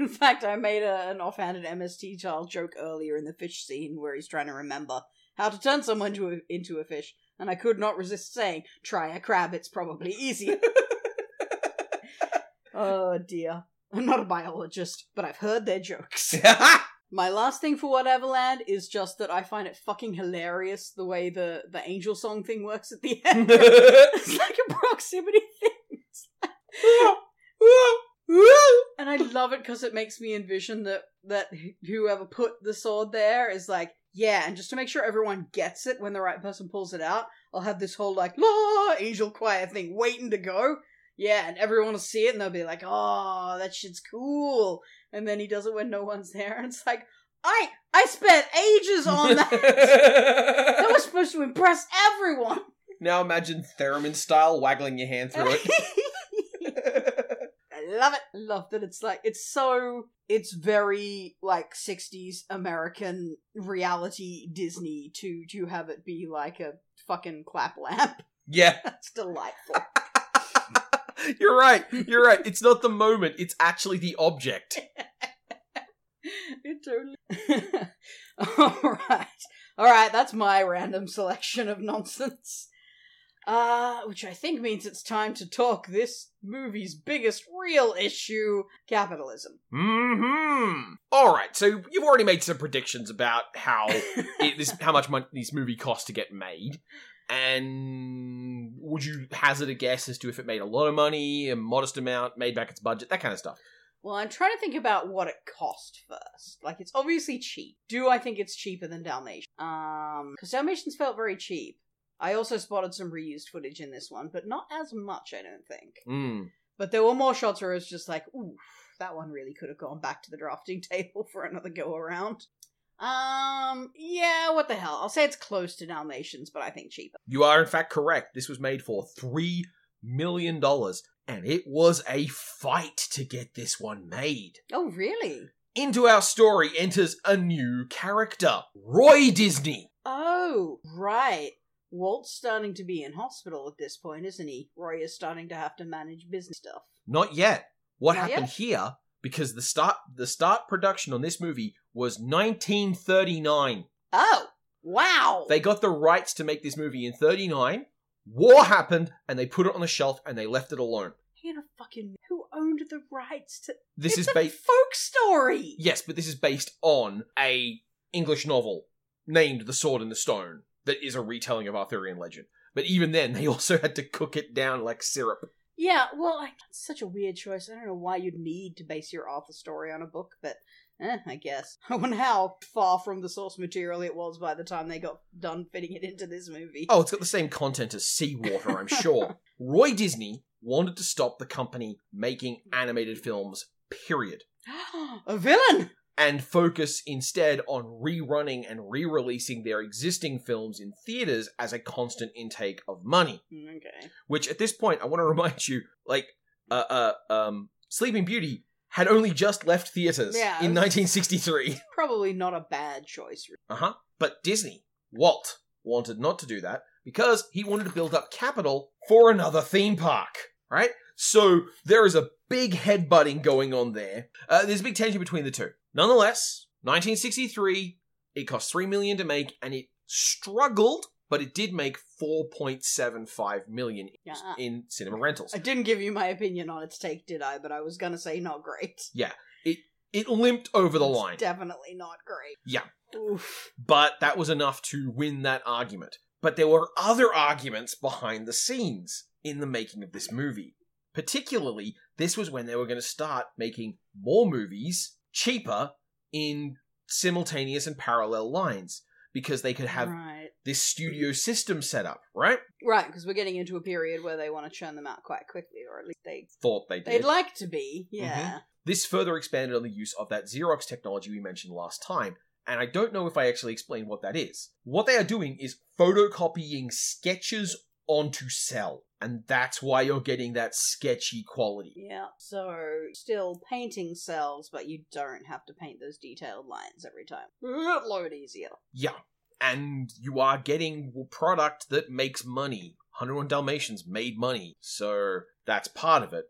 In fact, I made a, an offhanded MST child joke earlier in the fish scene where he's trying to remember how to turn someone to a, into a fish, and I could not resist saying, "Try a crab; it's probably easier." oh dear, I'm not a biologist, but I've heard their jokes. My last thing for Whatever Land is just that I find it fucking hilarious the way the the angel song thing works at the end. it's like a proximity thing. And I love it because it makes me envision that that whoever put the sword there is like, yeah, and just to make sure everyone gets it when the right person pulls it out, I'll have this whole like la angel choir thing waiting to go. Yeah, and everyone will see it and they'll be like, oh, that shit's cool. And then he does it when no one's there, and it's like, I I spent ages on that. that was supposed to impress everyone. now imagine theremin style waggling your hand through it. Love it. Love that it's like it's so it's very like 60s American reality Disney to to have it be like a fucking clap lamp. yeah, That's delightful. you're right. You're right. It's not the moment. It's actually the object. it totally All right. All right, that's my random selection of nonsense. Uh, which I think means it's time to talk this movie's biggest real issue, capitalism. Hmm. All right. So you've already made some predictions about how it, this, how much money this movie cost to get made, and would you hazard a guess as to if it made a lot of money, a modest amount, made back its budget, that kind of stuff? Well, I'm trying to think about what it cost first. Like, it's obviously cheap. Do I think it's cheaper than Dalmatian? Um, because Dalmatians felt very cheap. I also spotted some reused footage in this one, but not as much, I don't think. Hmm. But there were more shots where it's just like, ooh, that one really could have gone back to the drafting table for another go around. Um, yeah, what the hell? I'll say it's close to Dalmatians, but I think cheaper. You are in fact correct. This was made for three million dollars, and it was a fight to get this one made. Oh, really? Into our story enters a new character, Roy Disney. Oh, right. Walt's starting to be in hospital at this point, isn't he? Roy is starting to have to manage business stuff. Not yet. What Not happened here? Because the start the start production on this movie was 1939. Oh, wow. They got the rights to make this movie in 39. War happened, and they put it on the shelf and they left it alone. Hang on a fucking who owned the rights to This it's is a based. folk story. Yes, but this is based on a English novel named The Sword in the Stone that is a retelling of Arthurian legend. But even then, they also had to cook it down like syrup. Yeah, well, I, it's such a weird choice. I don't know why you'd need to base your Arthur story on a book, but eh, I guess. I wonder how far from the source material it was by the time they got done fitting it into this movie. Oh, it's got the same content as seawater, I'm sure. Roy Disney wanted to stop the company making animated films, period. a villain! And focus instead on rerunning and re-releasing their existing films in theaters as a constant intake of money. Okay. Which at this point, I want to remind you, like, uh, uh, um, Sleeping Beauty had only just left theaters Yeah, in 1963. Probably not a bad choice. Uh huh. But Disney, Walt, wanted not to do that because he wanted to build up capital for another theme park, right? So there is a big headbutting going on there. Uh, there's a big tension between the two. Nonetheless, 1963, it cost three million to make, and it struggled, but it did make 4.75 million Yeah. in cinema rentals. I didn't give you my opinion on its take, did I? But I was gonna say not great. Yeah. It it limped over the It's line. Definitely not great. Yeah. Oof. but that was enough to win that argument. But there were other arguments behind the scenes in the making of this movie. Particularly, this was when they were going to start making more movies cheaper in simultaneous and parallel lines because they could have right, this studio system set up, right? right, because we're getting into a period where they want to churn them out quite quickly, or at least they Thought they did. they'd like to be. Mm-hmm. Yeah. This further expanded on the use of that Xerox technology we mentioned last time, and I don't know if I actually explained what that is. What they are doing is photocopying sketches onto cel, and that's why you're getting that sketchy quality. Yeah. So still painting cels, but you don't have to paint those detailed lines every time. A load easier. Yeah. And you are getting a product that makes money. 101 Dalmatians made money, so that's part of it.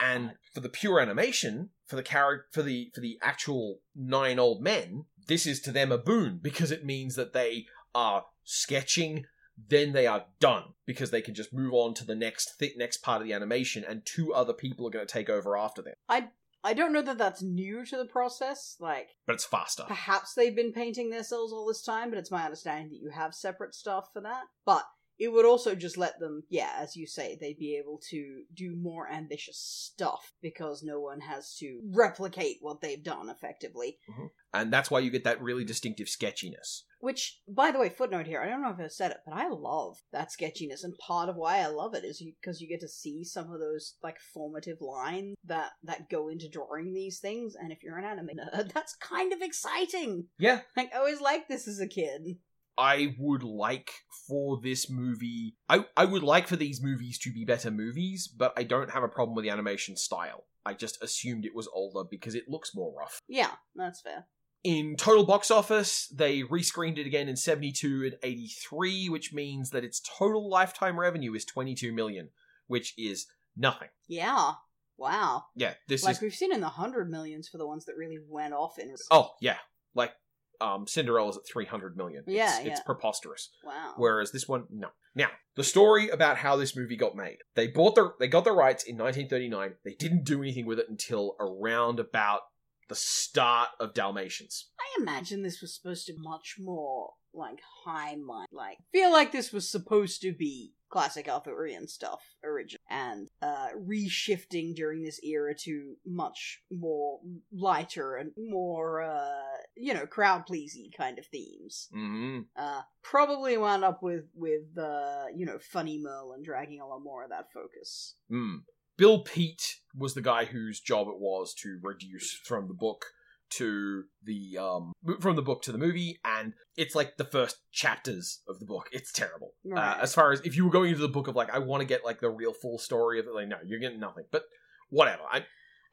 And for the pure animation, for the character, for the for the actual nine old men, this is to them a boon because it means that they are sketching, then they are done because they can just move on to the next th- next part of the animation, and two other people are going to take over after them. I i don't know that that's new to the process. Like, But it's faster. perhaps they've been painting their cels all this time, but it's my understanding that you have separate stuff for that. But it would also just let them, yeah, as you say, they'd be able to do more ambitious stuff because no one has to replicate what they've done effectively. Mm-hmm. And that's why you get that really distinctive sketchiness. Which, by the way, footnote here, I don't know if I said it, but I love that sketchiness, and part of why I love it is because you, get to see some of those like formative lines that that go into drawing these things, and if you're an anime nerd, that's kind of exciting. Yeah, Like I always liked this as a kid. I would like for this movie. I, I would like for these movies to be better movies, but I don't have a problem with the animation style. I just assumed it was older because it looks more rough. Yeah, that's fair. In total box office, they rescreened it again in 72 and 83, which means that its total lifetime revenue is 22 million, which is nothing. Yeah. Wow. Yeah, this like is. we've seen in the hundred millions for the ones that really went off in. Oh, yeah. Like, um, Cinderella's at 300 million. Yeah, it's, it's preposterous. Wow. Whereas this one, no. Now, the story about how this movie got made. They bought the they got the rights in 1939. They didn't do anything with it until around about the start of Dalmatians. I imagine this was supposed to be much more like high mind. Like, feel like this was supposed to be classic Arthurian stuff original, and uh, reshifting during this era to much more lighter and more, uh, you know, crowd pleasing kind of themes. hmm Uh, probably wound up with with uh, you know, funny Merlin dragging a lot more of that focus. Mm. Bill Peet was the guy whose job it was to reduce from the book to the um from the book to the movie and it's like the first chapters of the book it's terrible uh, as far as if you were going into the book of like i want to get like the real full story of it like no you're getting nothing but whatever i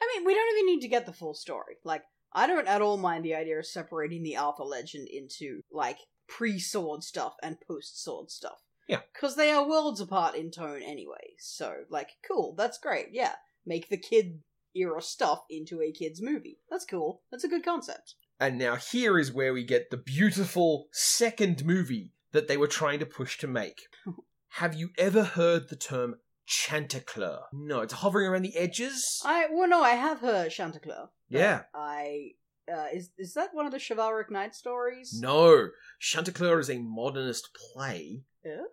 I mean, we don't even need to get the full story. Like, I don't at all mind the idea of separating the alpha legend into, like, pre sword stuff and post sword stuff. Yeah. Because they are worlds apart in tone anyway. So, like, cool, that's great, yeah. Make the kid era stuff into a kid's movie. That's cool. That's a good concept. And now here is where we get the beautiful second movie that they were trying to push to make. Have you ever heard the term Chanticleer? No, it's hovering around the edges. I, well, no, I have heard Chanticleer. Yeah. I, uh, is, is that one of the Chivalric Knight stories? No, Chanticleer is a modernist play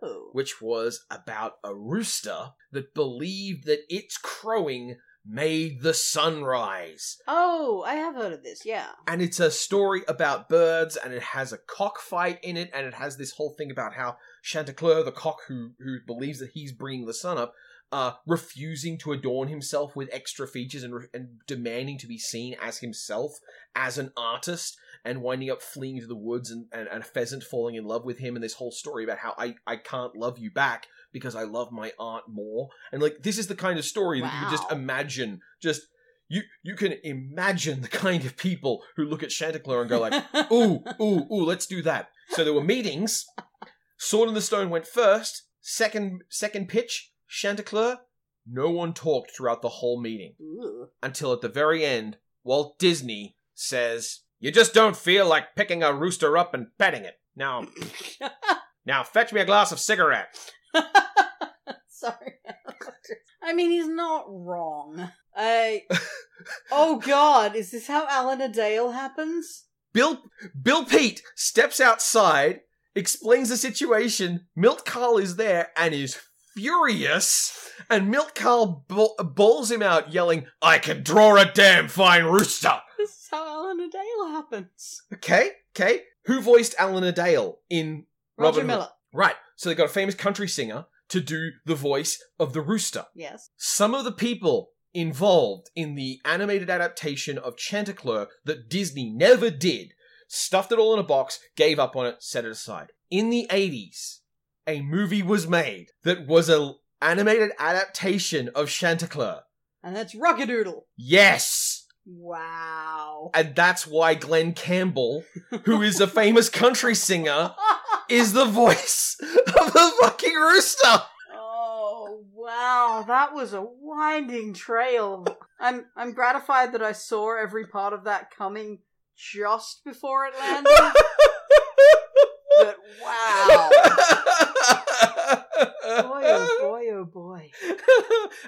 Oh. which was about a rooster that believed that its crowing made the sunrise. Oh, I have heard of this, yeah. And it's a story about birds, and it has a cockfight in it, and it has this whole thing about how Chanticleer, the cock who who believes that he's bringing the sun up, uh, refusing to adorn himself with extra features and, re- and demanding to be seen as himself as an artist and winding up fleeing to the woods and, and, and a pheasant falling in love with him and this whole story about how I, I can't love you back because I love my art more. And like this is the kind of story that you just imagine just you you can imagine the kind of people who look at Chanticleer and go like, ooh, ooh, ooh, let's do that. So there were meetings. Sword in the Stone went first. Second second pitch, Chanticleer. No one talked throughout the whole meeting Ooh. until at the very end, Walt Disney says, "You just don't feel like picking a rooster up and petting it. Now, now fetch me a glass of cigarette." Sorry. I mean, he's not wrong. I. oh God, is this how Alan a Dale happens? Bill Bill Peet steps outside, explains the situation. Milt Kahl is there and is furious, and Milt Kahl b- bawls him out, yelling, "I can draw a damn fine rooster." This is how Alan a Dale happens. Okay, okay. Who voiced Alan a Dale in Roger Robin Hood? Miller. Right. So they got a famous country singer to do the voice of the rooster. Yes. Some of the people involved in the animated adaptation of Chanticleer that Disney never did stuffed it all in a box, gave up on it, set it aside. In the 80s, a movie was made that was an animated adaptation of Chanticleer. And that's Rock-a-Doodle. Yes! Wow. And that's why Glen Campbell, who is a famous country singer, is the voice of the fucking rooster. Oh wow, that was a winding trail. I'm I'm gratified that I saw every part of that coming just before it landed. but wow. Boy oh boy oh boy.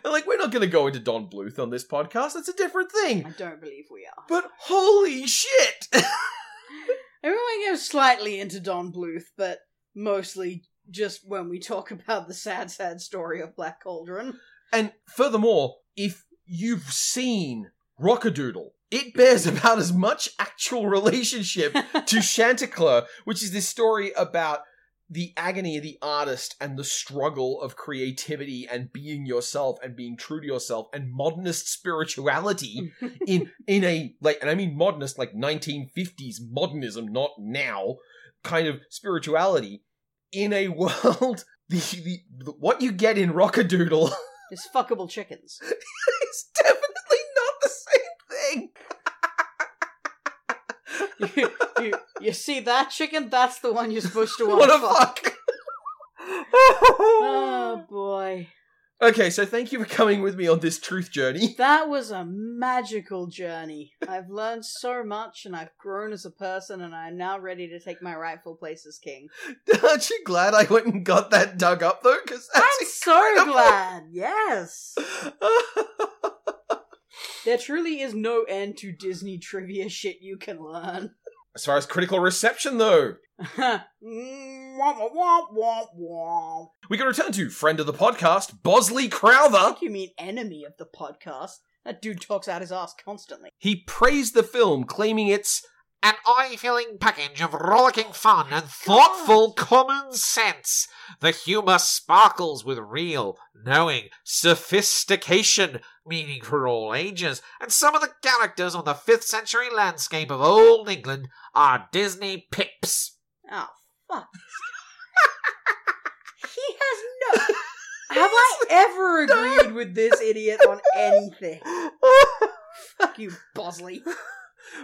like, we're not going to go into Don Bluth on this podcast. That's a different thing. I don't believe we are. But holy shit! Everyone goes slightly into Don Bluth, but mostly just when we talk about the sad, sad story of Black Cauldron. and furthermore, if you've seen Rock-a-Doodle, it bears about as much actual relationship to Chanticleer, which is this story about the agony of the artist and the struggle of creativity and being yourself and being true to yourself and modernist spirituality in in a like and I mean modernist like 1950s modernism not now kind of spirituality in a world the, the, the what you get in Rock-a-Doodle is fuckable chickens. is definitely not the same thing. You, you, you see that chicken? That's the one you're supposed to want what a fuck. fuck. Oh boy. okay, so thank you for coming with me on this truth journey. That was a magical journey. I've learned so much and I've grown as a person and I'm now ready to take my rightful place as king. Aren't you glad I went and got that dug up though? Because I'm that's so glad. Yes. There truly is no end to Disney trivia shit you can learn. as far as critical reception though, we can return to friend of the podcast, Bosley Crowther. you mean enemy of the podcast. That dude talks out his ass constantly. He praised the film, claiming it's An eye-filling package of rollicking fun and thoughtful common sense. The humour sparkles with real, knowing, sophistication, meaning for all ages, and some of the characters on the 5th century landscape of old England are Disney pips. Oh, fuck. he has no. Have I ever agreed with this idiot on anything? Fuck you, Bosley.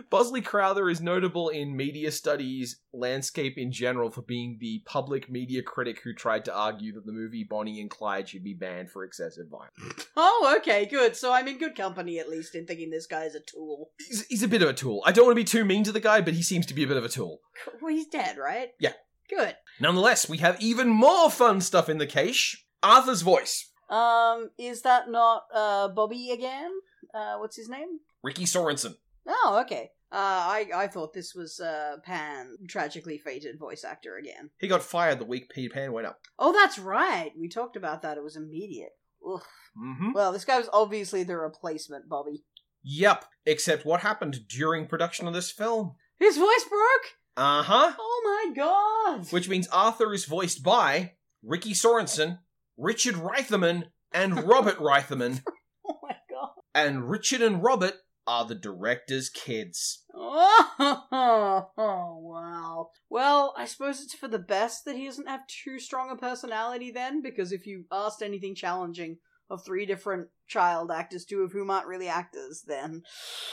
Bosley Crowther is notable in media studies landscape in general for being the public media critic who tried to argue that the movie Bonnie and Clyde should be banned for excessive violence. Oh, okay, good. So I'm in good company at least in thinking this guy is a tool. He's, he's a bit of a tool. I don't want to be too mean to the guy, but he seems to be a bit of a tool. Well, he's dead, right? Yeah. Good. Nonetheless, we have even more fun stuff in the cache. Arthur's voice. Um, is that not uh Bobby again? Uh, what's his name? Rickie Sorensen. Oh, okay. Uh, I I thought this was uh Pan, tragically fated voice actor again. He got fired the week Peter Pan went up. Oh, that's right. We talked about that. It was immediate. Ugh. Mm-hmm. Well, this guy was obviously the replacement, Bobby. Yep. Except what happened during production of this film? His voice broke. Uh huh. Oh my god. Which means Arthur is voiced by Rickie Sorensen, Richard Reitherman, and Robert Reitherman, Oh my god. and Richard and Robert are the director's kids. Oh, wow. Well, I suppose it's for the best that he doesn't have too strong a personality then, because if you asked anything challenging of three different child actors, two of whom aren't really actors, then.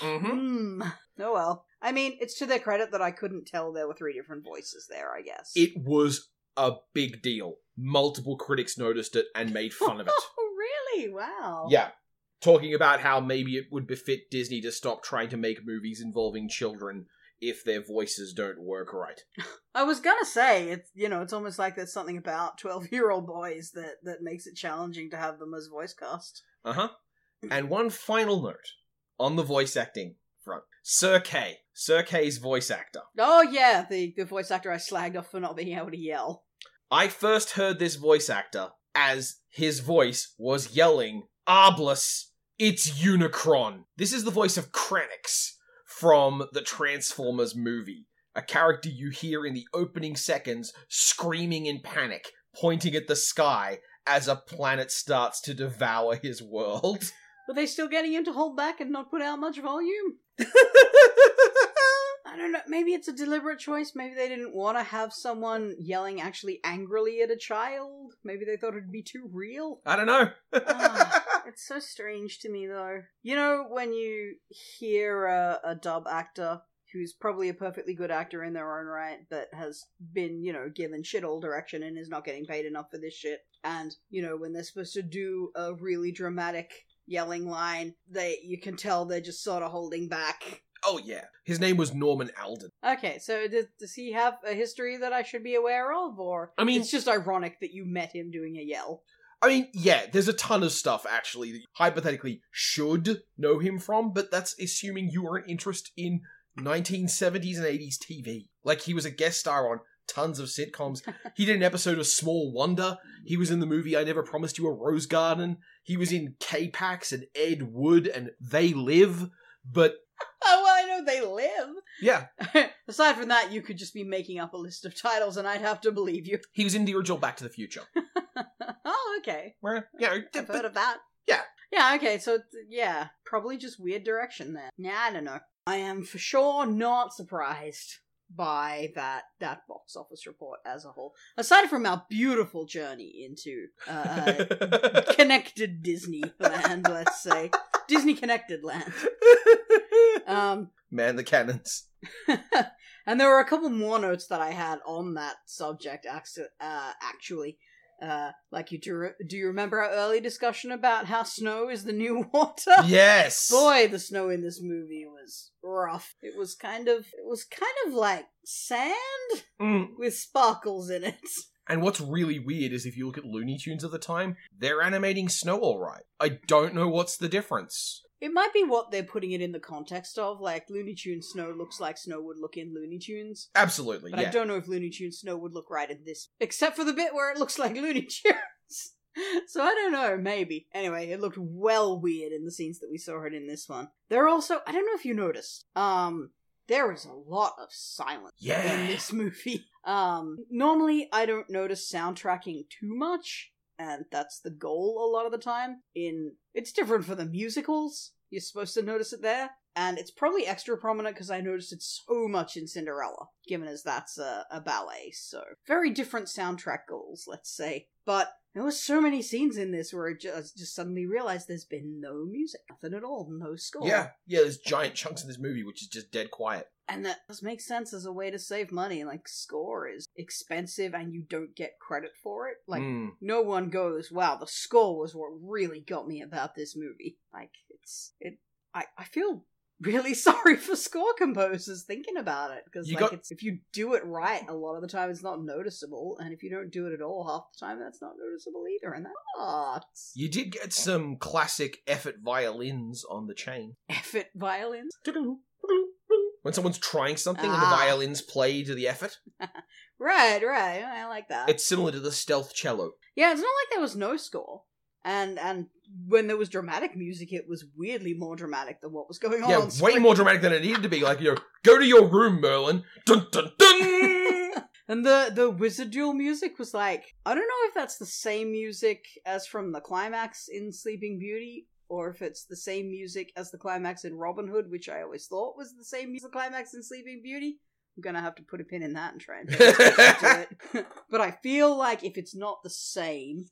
Mm-hmm. Hmm. Oh well. I mean, it's to their credit that I couldn't tell there were three different voices there, I guess. It was a big deal. Multiple critics noticed it and made fun of it. Oh, really? Wow. Yeah. Talking about how maybe it would befit Disney to stop trying to make movies involving children if their voices don't work right. I was gonna say it's you know it's almost like there's something about twelve year old boys that that makes it challenging to have them as voice cast. Uh huh. And one final note on the voice acting front Sir Kay. Sir Kay's voice actor. Oh yeah, the the voice actor I slagged off for not being able to yell. I first heard this voice actor as his voice was yelling, Arblus, it's Unicron. This is the voice of Kranix from the Transformers movie. A character you hear in the opening seconds screaming in panic, pointing at the sky as a planet starts to devour his world. Were they still getting him to hold back and not put out much volume? I don't know. Maybe it's a deliberate choice. Maybe they didn't want to have someone yelling actually angrily at a child. Maybe they thought it'd be too real. I don't know. Ah, it's so strange to me, though. You know, when you hear a, a dub actor who's probably a perfectly good actor in their own right, but has been, you know, given shit all direction and is not getting paid enough for this shit. And, you know, when they're supposed to do a really dramatic yelling line, they you can tell they're just sort of holding back. oh, yeah. His name was Norman Alden. Okay, so does, does he have a history that I should be aware of, or I mean- it's just ironic that you met him doing a yell? I mean, yeah, there's a ton of stuff actually that you hypothetically should know him from, but that's assuming you are an interest in 1970s and 80s TV. Like he was a guest star on tons of sitcoms. he did an episode of Small Wonder. He was in the movie I Never Promised You a Rose Garden. He was in K-Pax and Ed Wood and They Live. But Oh, know they live. yeah, Aside from that, you could just be making up a list of titles, and I'd have to believe you. he was in the original Back to the Future. oh, okay. Where, know, I've but- heard of that. Yeah. Yeah, okay, so, yeah, probably just weird direction there. Yeah, I don't know. I am for sure not surprised by that that box office report as a whole. Aside from our beautiful journey into uh, connected Disney land, let's say. Disney connected land. Um, Man the cannons. and there were a couple more notes that I had on that subject. Uh, actually, uh, like you do. Re- do you remember our early discussion about how snow is the new water? Yes. Boy, the snow in this movie was rough. It was kind of, it was kind of like sand Mm. with sparkles in it. And what's really weird is if you look at Looney Tunes at the time, they're animating snow all right. I don't know what's the difference. It might be what they're putting it in the context of. Like Looney Tunes snow looks like snow would look in Looney Tunes. Absolutely, But yeah. I don't know if Looney Tunes Snow would look right in this, except for the bit where it looks like Looney Tunes. so I don't know, maybe. Anyway, it looked well weird in the scenes that we saw it in this one. There are also, I don't know if you noticed, um, there is a lot of silence Yeah. in this movie. Um, normally I don't notice soundtracking too much, and that's the goal a lot of the time. In it's different for the musicals. You're supposed to notice it there, and it's probably extra prominent because I noticed it so much in Cinderella, given as that's a, a ballet. So very different soundtrack goals, let's say. But there was so many scenes in this where I just, just suddenly realized there's been no music, nothing at all, no score. Yeah, yeah, there's giant chunks in this movie which is just dead quiet. And that does make sense as a way to save money. Like, score is expensive and you don't get credit for it. Like, Mm. no one goes, wow, the score was what really got me about this movie. Like, it's, it, I, I feel really sorry for score composers thinking about it. Because, like, got- it's, if you do it right, a lot of the time it's not noticeable. And if you don't do it at all, half the time that's not noticeable either. And that sucks. You did get some classic effort violins on the chain. Effort violins. When someone's trying something and the Ah. violins play to the effort, Right, right. I like that. it's similar to the stealth cello. Yeah, it's not like there was no score. And and when there was dramatic music, it was weirdly more dramatic than what was going on. yeah, on way more dramatic than it needed to be. Like, you know, go to your room, Merlin. Dun dun dun! and the the wizard duel music was like I don't know if that's the same music as from the climax in Sleeping Beauty or if it's the same music as the climax in Robin Hood, which I always thought was the same music climax in Sleeping Beauty. I'm gonna have to put a pin in that and try and to it. but I feel like if it's not the same,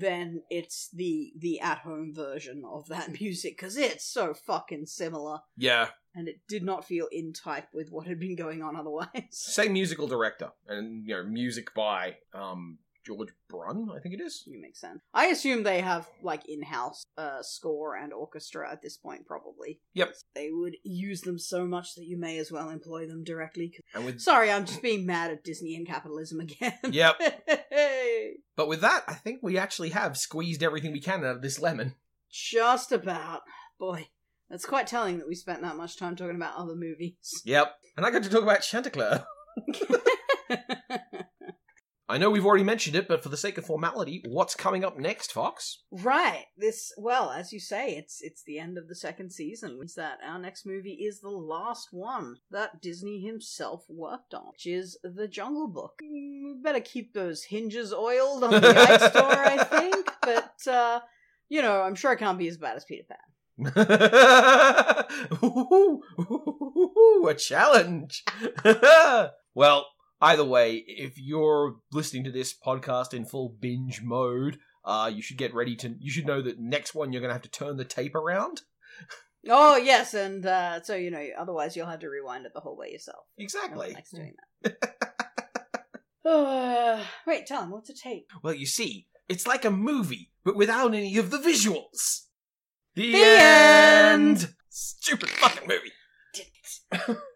then it's the the at home version of that music because it's so fucking similar yeah, and it did not feel in type with what had been going on otherwise. same musical director, and you know, music by um George Bruns, I think it is. You make sense. I assume they have like in-house uh, score and orchestra at this point, probably. Yep. They would use them so much that you may as well employ them directly. And with Sorry, I'm just being mad at Disney and capitalism again. Yep. But with that, I think we actually have squeezed everything we can out of this lemon. just about. Boy, that's quite telling that we spent that much time talking about other movies. Yep. And I got to talk about Chanticleer. I know we've already mentioned it, but for the sake of formality, what's coming up next, Fox? Right. This well, as you say, it's it's the end of the second season. Means that our next movie is the last one that Disney himself worked on, which is The Jungle Book. We better keep those hinges oiled on the ice store, I think. But uh, you know, I'm sure it can't be as bad as Peter Pan. Ooh, a challenge. well, either way, if you're listening to this podcast in full binge mode, uh, you should get ready to. You should know that next one you're going to have to turn the tape around. Oh yes, and uh, so you know, otherwise you'll have to rewind it the whole way yourself. Exactly. likes doing that. uh, wait, tell him what's a tape. Well, you see, it's like a movie, but without any of the visuals. The, The end. Stupid fucking movie.